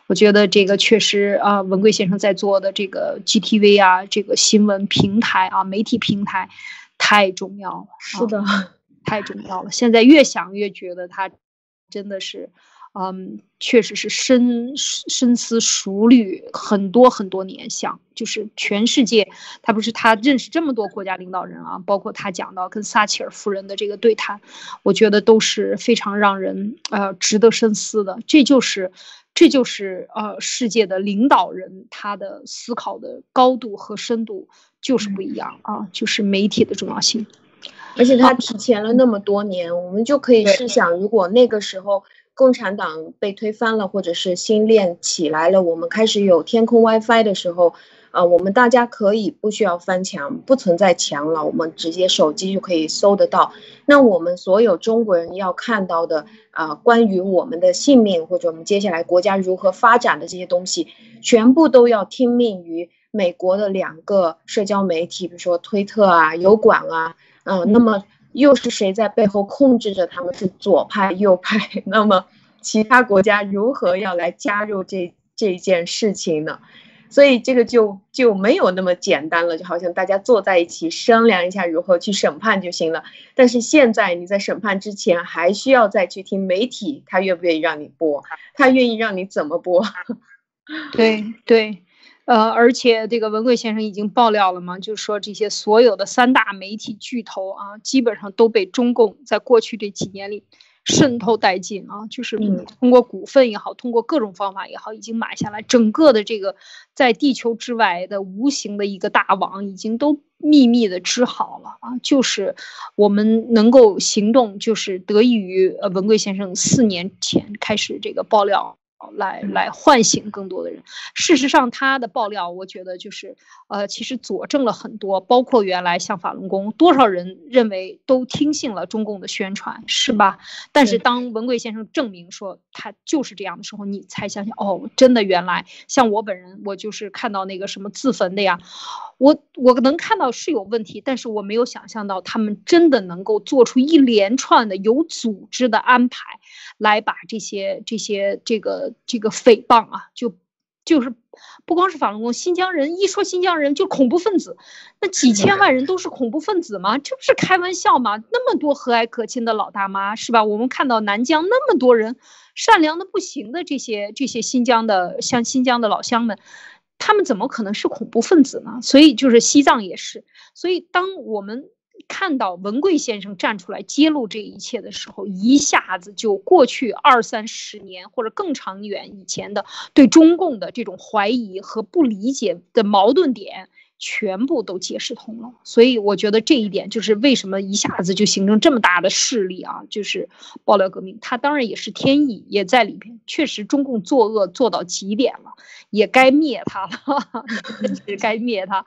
Speaker 1: 我觉得这个确实啊，文贵先生在做的这个 GTV 啊，这个新闻平台啊，媒体平台太重要了。
Speaker 2: 是的，
Speaker 1: 太重要了。现在越想越觉得他真的是，嗯，确实是深深思熟虑很多很多年，想就是全世界，他不是他认识这么多国家领导人啊，包括他讲到跟撒切尔夫人的这个对谈，我觉得都是非常让人呃值得深思的。这就是。这就是呃，世界的领导人他的思考的高度和深度就是不一样啊，就是媒体的重要性，
Speaker 2: 而且他提前了那么多年，我们就可以试想，如果那个时候共产党被推翻了，或者是新链起来了，我们开始有天空 WiFi 的时候，啊，我们大家可以不需要翻墙，不存在墙了，我们直接手机就可以搜得到。那我们所有中国人要看到的啊，关于我们的性命或者我们接下来国家如何发展的这些东西，全部都要听命于美国的两个社交媒体，比如说推特啊、油管啊，嗯，那么又是谁在背后控制着他们？是左派、右派？那么其他国家如何要来加入这这件事情呢？所以这个就就没有那么简单了，就好像大家坐在一起商量一下如何去审判就行了。但是现在你在审判之前，还需要再去听媒体他愿不愿意让你播，他愿意让你怎么播？
Speaker 1: 对对，呃，而且这个文贵先生已经爆料了嘛，就是说这些所有的三大媒体巨头啊，基本上都被中共在过去这几年里。渗透殆尽啊，就是通过股份也好，通过各种方法也好，已经买下来整个的这个在地球之外的无形的一个大网，已经都秘密的织好了啊。就是我们能够行动，就是得益于呃文贵先生四年前开始这个爆料。来来唤醒更多的人。事实上，他的爆料，我觉得就是，呃，其实佐证了很多，包括原来像法轮功，多少人认为都听信了中共的宣传，是吧？但是当文贵先生证明说他就是这样的时候，你才想想，哦，真的，原来像我本人，我就是看到那个什么自焚的呀，我我能看到是有问题，但是我没有想象到他们真的能够做出一连串的有组织的安排。来把这些这些这个这个诽谤啊，就就是不光是法轮功，新疆人一说新疆人就恐怖分子，那几千万人都是恐怖分子吗？这不是开玩笑吗？那么多和蔼可亲的老大妈是吧？我们看到南疆那么多人善良的不行的这些这些新疆的像新疆的老乡们，他们怎么可能是恐怖分子呢？所以就是西藏也是，所以当我们。看到文贵先生站出来揭露这一切的时候，一下子就过去二三十年或者更长远以前的对中共的这种怀疑和不理解的矛盾点。全部都解释通了，所以我觉得这一点就是为什么一下子就形成这么大的势力啊，就是爆料革命，它当然也是天意，也在里边。确实，中共作恶做到极点了，也该灭他了，是该灭他。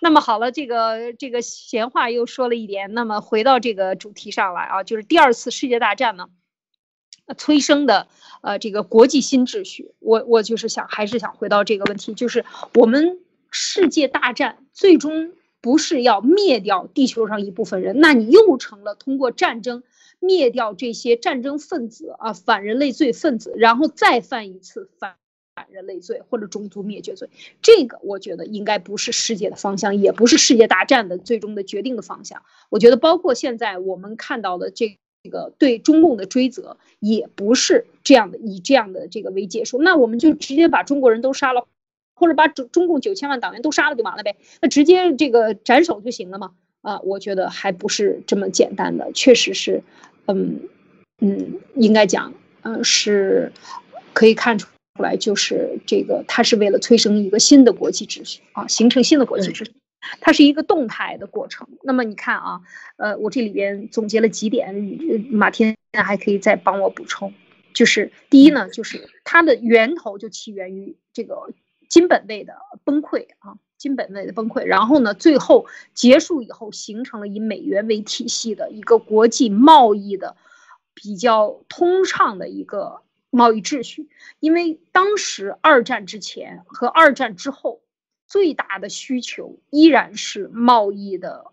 Speaker 1: 那么好了，这个这个闲话又说了一点，那么回到这个主题上来啊，就是第二次世界大战呢，催生的呃这个国际新秩序，我我就是想还是想回到这个问题，就是我们。世界大战最终不是要灭掉地球上一部分人，那你又成了通过战争灭掉这些战争分子啊，反人类罪分子，然后再犯一次反人类罪或者种族灭绝罪。这个我觉得应该不是世界的方向，也不是世界大战的最终的决定的方向。我觉得包括现在我们看到的这个对中共的追责，也不是这样的，以这样的这个为结束。那我们就直接把中国人都杀了。或者把中中共九千万党员都杀了就完了呗？那直接这个斩首就行了嘛？啊，我觉得还不是这么简单的，确实是，嗯嗯，应该讲，嗯，是可以看出来，就是这个它是为了催生一个新的国际秩序啊，形成新的国际秩序，它是一个动态的过程。那么你看啊，呃，我这里边总结了几点，马天还可以再帮我补充，就是第一呢，就是它的源头就起源于这个。金本位的崩溃啊，金本位的崩溃，然后呢，最后结束以后，形成了以美元为体系的一个国际贸易的比较通畅的一个贸易秩序。因为当时二战之前和二战之后，最大的需求依然是贸易的。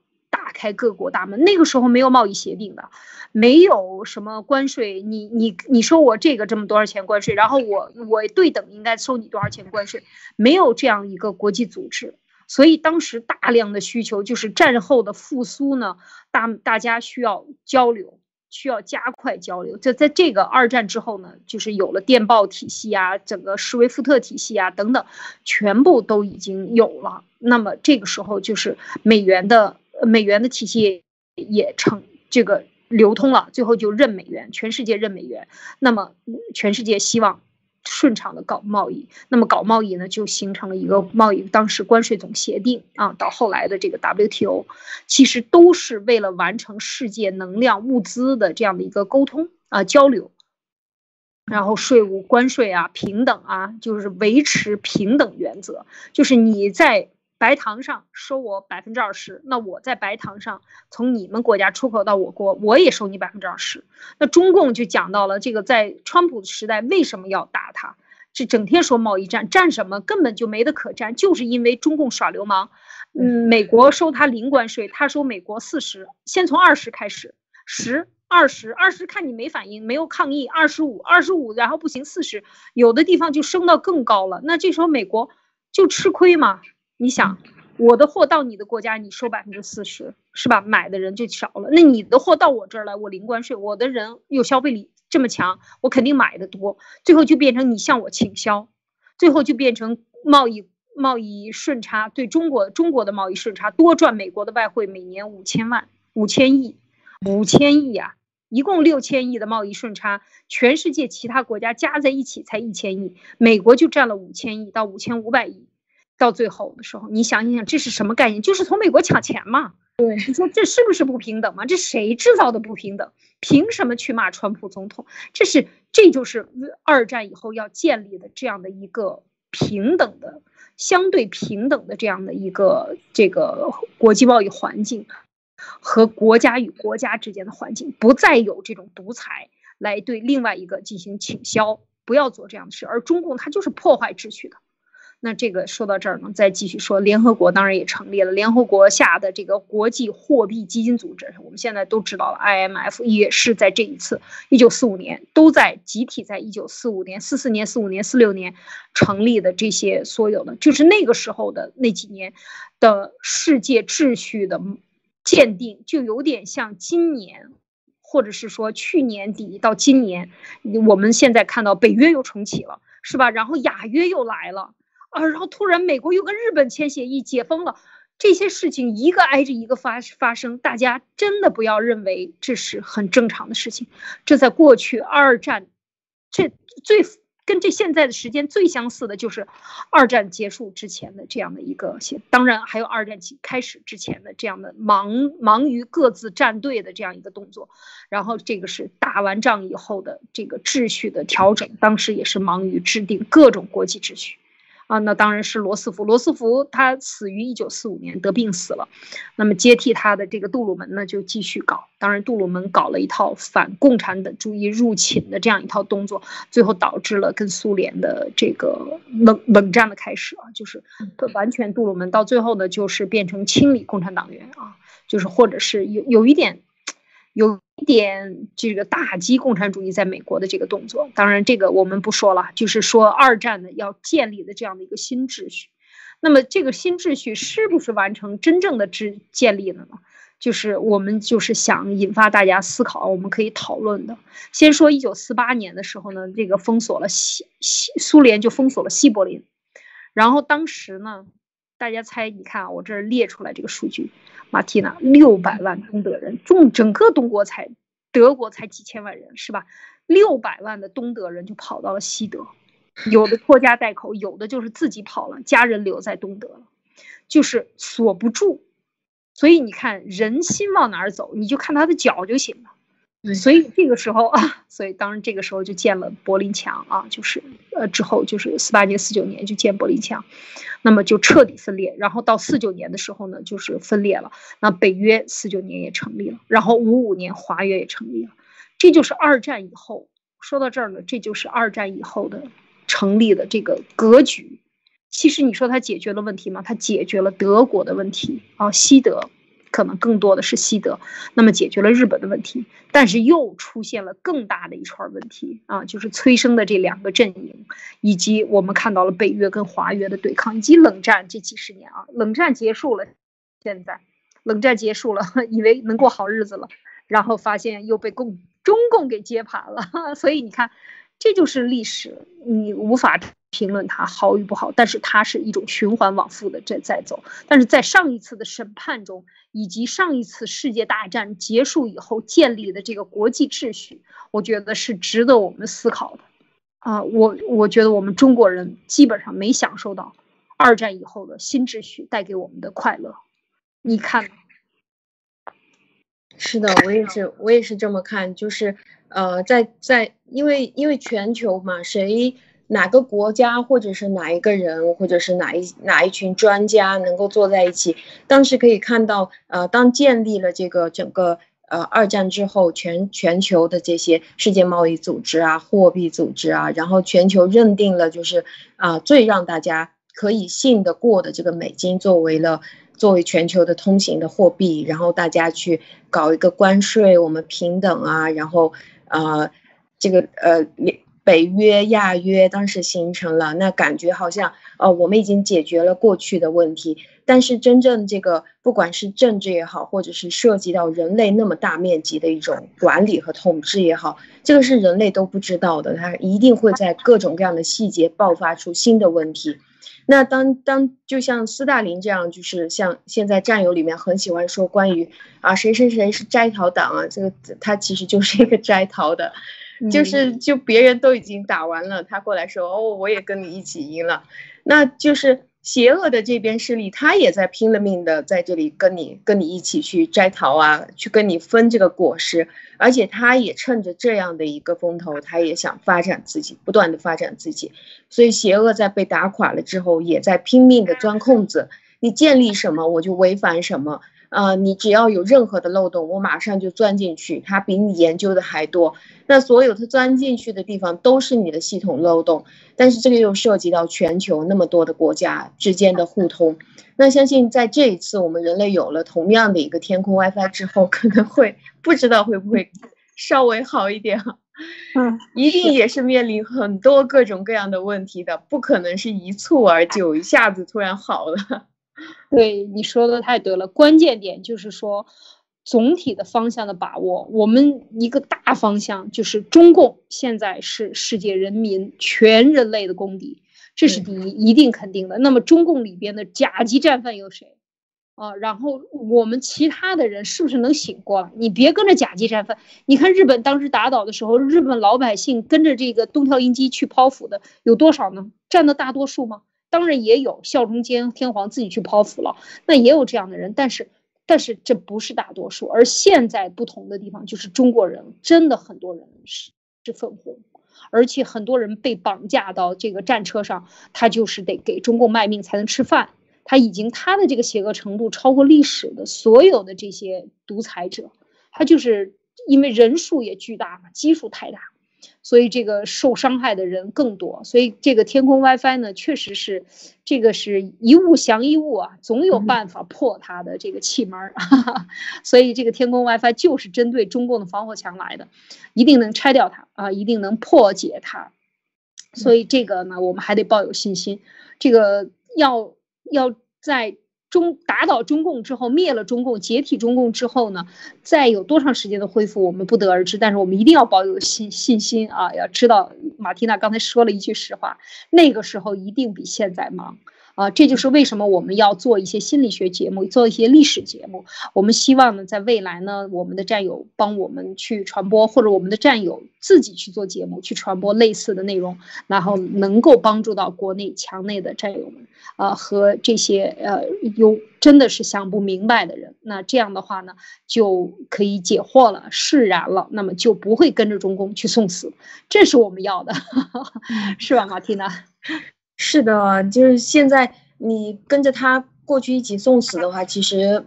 Speaker 1: 打开各国大门，那个时候没有贸易协定的，没有什么关税，你你你收我这个这么多少钱关税，然后我我对等应该收你多少钱关税，没有这样一个国际组织，所以当时大量的需求就是战后的复苏呢，大大家需要交流，需要加快交流，就在这个二战之后呢，就是有了电报体系啊，整个施威夫特体系啊等等，全部都已经有了，那么这个时候就是美元的。美元的体系也成这个流通了，最后就认美元，全世界认美元。那么全世界希望顺畅的搞贸易，那么搞贸易呢，就形成了一个贸易当时关税总协定啊，到后来的这个 WTO，其实都是为了完成世界能量物资的这样的一个沟通啊交流。然后税务、关税啊，平等啊，就是维持平等原则，就是你在白糖上收我百分之二十，那我在白糖上从你们国家出口到我国，我也收你百分之二十。那中共就讲到了这个，在川普时代为什么要打他？这整天说贸易战，战什么？根本就没得可战，就是因为中共耍流氓。嗯，美国收他零关税，他收美国四十，先从二十开始，十。二十二十，看你没反应，没有抗议。二十五，二十五，然后不行，四十，有的地方就升到更高了。那这时候美国就吃亏嘛？你想，我的货到你的国家，你收百分之四十，是吧？买的人就少了。那你的货到我这儿来，我零关税，我的人又消费力这么强，我肯定买的多。最后就变成你向我倾销，最后就变成贸易贸易顺差，对中国中国的贸易顺差多赚美国的外汇，每年五千万五千亿，五千亿呀！一共六千亿的贸易顺差，全世界其他国家加在一起才一千亿，美国就占了五千亿到五千五百亿。到最后的时候，你想一想，这是什么概念？就是从美国抢钱嘛。
Speaker 2: 对，
Speaker 1: 你说这是不是不平等嘛？这谁制造的不平等？凭什么去骂川普总统？这是，这就是二战以后要建立的这样的一个平等的、相对平等的这样的一个这个国际贸易环境。和国家与国家之间的环境不再有这种独裁来对另外一个进行倾销，不要做这样的事。而中共它就是破坏秩序的。那这个说到这儿呢，再继续说，联合国当然也成立了，联合国下的这个国际货币基金组织，我们现在都知道了，IMF 也是在这一次一九四五年都在集体在一九四五年、四四年、四五年、四六年成立的这些所有的，就是那个时候的那几年的世界秩序的。鉴定就有点像今年，或者是说去年底到今年，我们现在看到北约又重启了，是吧？然后亚约又来了啊，然后突然美国又跟日本签协议解封了，这些事情一个挨着一个发发生，大家真的不要认为这是很正常的事情，这在过去二战，这最。跟这现在的时间最相似的就是二战结束之前的这样的一个，当然还有二战起开始之前的这样的忙忙于各自站队的这样一个动作，然后这个是打完仗以后的这个秩序的调整，当时也是忙于制定各种国际秩序。啊，那当然是罗斯福。罗斯福他死于一九四五年，得病死了。那么接替他的这个杜鲁门呢，就继续搞。当然，杜鲁门搞了一套反共产的主义入侵的这样一套动作，最后导致了跟苏联的这个冷冷战的开始啊，就是完全杜鲁门到最后呢，就是变成清理共产党员啊，就是或者是有有一点。有一点这个打击共产主义在美国的这个动作，当然这个我们不说了，就是说二战呢要建立的这样的一个新秩序，那么这个新秩序是不是完成真正的制建立了呢？就是我们就是想引发大家思考，我们可以讨论的。先说一九四八年的时候呢，这个封锁了西西苏联就封锁了西柏林，然后当时呢。大家猜，你看啊，我这儿列出来这个数据，马蒂娜六百万东德人，中整个东国才德国才几千万人是吧？六百万的东德人就跑到了西德，有的拖家带口，有的就是自己跑了，家人留在东德了，就是锁不住。所以你看人心往哪儿走，你就看他的脚就行了。所以这个时候啊，所以当然这个时候就建了柏林墙啊，就是呃之后就是四八年、四九年就建柏林墙，那么就彻底分裂。然后到四九年的时候呢，就是分裂了。那北约四九年也成立了，然后五五年华约也成立了。这就是二战以后说到这儿呢，这就是二战以后的成立的这个格局。其实你说它解决了问题吗？它解决了德国的问题啊，西德。可能更多的是西德，那么解决了日本的问题，但是又出现了更大的一串问题啊，就是催生的这两个阵营，以及我们看到了北约跟华约的对抗，以及冷战这几十年啊，冷战结束了，现在冷战结束了，以为能过好日子了，然后发现又被共中共给接盘了，所以你看，这就是历史，你无法。评论它好与不好，但是它是一种循环往复的在在走。但是在上一次的审判中，以及上一次世界大战结束以后建立的这个国际秩序，我觉得是值得我们思考的。啊，我我觉得我们中国人基本上没享受到二战以后的新秩序带给我们的快乐。你看。
Speaker 2: 是的，我也是，我也是这么看，就是呃，在在，因为因为全球嘛，谁哪个国家或者是哪一个人或者是哪一哪一群专家能够坐在一起，当时可以看到，呃，当建立了这个整个呃二战之后，全全球的这些世界贸易组织啊、货币组织啊，然后全球认定了就是啊最让大家可以信得过的这个美金作为了。作为全球的通行的货币，然后大家去搞一个关税，我们平等啊，然后呃，这个呃北约、亚约当时形成了，那感觉好像呃我们已经解决了过去的问题，但是真正这个不管是政治也好，或者是涉及到人类那么大面积的一种管理和统治也好，这个是人类都不知道的，它一定会在各种各样的细节爆发出新的问题。那当当就像斯大林这样，就是像现在战友里面很喜欢说关于啊谁谁谁是摘桃党啊，这个他其实就是一个摘桃的，就是就别人都已经打完了，他过来说哦我也跟你一起赢了，那就是。邪恶的这边势力，他也在拼了命的在这里跟你跟你一起去摘桃啊，去跟你分这个果实，而且他也趁着这样的一个风头，他也想发展自己，不断的发展自己。所以邪恶在被打垮了之后，也在拼命的钻空子。你建立什么，我就违反什么。啊，你只要有任何的漏洞，我马上就钻进去。它比你研究的还多，那所有它钻进去的地方都是你的系统漏洞。但是这个又涉及到全球那么多的国家之间的互通。那相信在这一次我们人类有了同样的一个天空 WiFi 之后，可能会不知道会不会稍微好一点哈。嗯，一定也是面临很多各种各样的问题的，不可能是一蹴而就，一下子突然好了。
Speaker 1: 对你说的太对了，关键点就是说，总体的方向的把握。我们一个大方向就是中共现在是世界人民全人类的公敌，这是第一，一定肯定的。那么中共里边的甲级战犯有谁啊？然后我们其他的人是不是能醒过来？你别跟着甲级战犯。你看日本当时打倒的时候，日本老百姓跟着这个东条英机去剖腹的有多少呢？占的大多数吗？当然也有效忠天天皇自己去剖腹了，那也有这样的人，但是，但是这不是大多数。而现在不同的地方就是中国人真的很多人是是粉红，而且很多人被绑架到这个战车上，他就是得给中共卖命才能吃饭。他已经他的这个邪恶程度超过历史的所有的这些独裁者，他就是因为人数也巨大嘛，基数太大。所以这个受伤害的人更多，所以这个天空 WiFi 呢，确实是这个是一物降一物啊，总有办法破它的这个气门儿。所以这个天空 WiFi 就是针对中共的防火墙来的，一定能拆掉它啊，一定能破解它。所以这个呢，我们还得抱有信心，这个要要在。中打倒中共之后，灭了中共，解体中共之后呢，再有多长时间的恢复，我们不得而知。但是我们一定要保有信信心啊！要知道，马蒂娜刚才说了一句实话，那个时候一定比现在忙。啊，这就是为什么我们要做一些心理学节目，做一些历史节目。我们希望呢，在未来呢，我们的战友帮我们去传播，或者我们的战友自己去做节目，去传播类似的内容，然后能够帮助到国内墙内的战友们，啊，和这些呃有真的是想不明白的人。那这样的话呢，就可以解惑了，释然了，那么就不会跟着中共去送死。这是我们要的，是吧，马蒂娜？
Speaker 2: 是的，就是现在你跟着他过去一起送死的话，其实，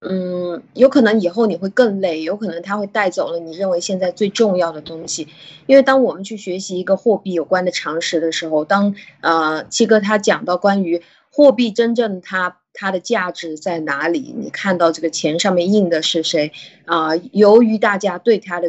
Speaker 2: 嗯，有可能以后你会更累，有可能他会带走了你认为现在最重要的东西。因为当我们去学习一个货币有关的常识的时候，当呃七哥他讲到关于货币真正它它的价值在哪里，你看到这个钱上面印的是谁啊？由于大家对它的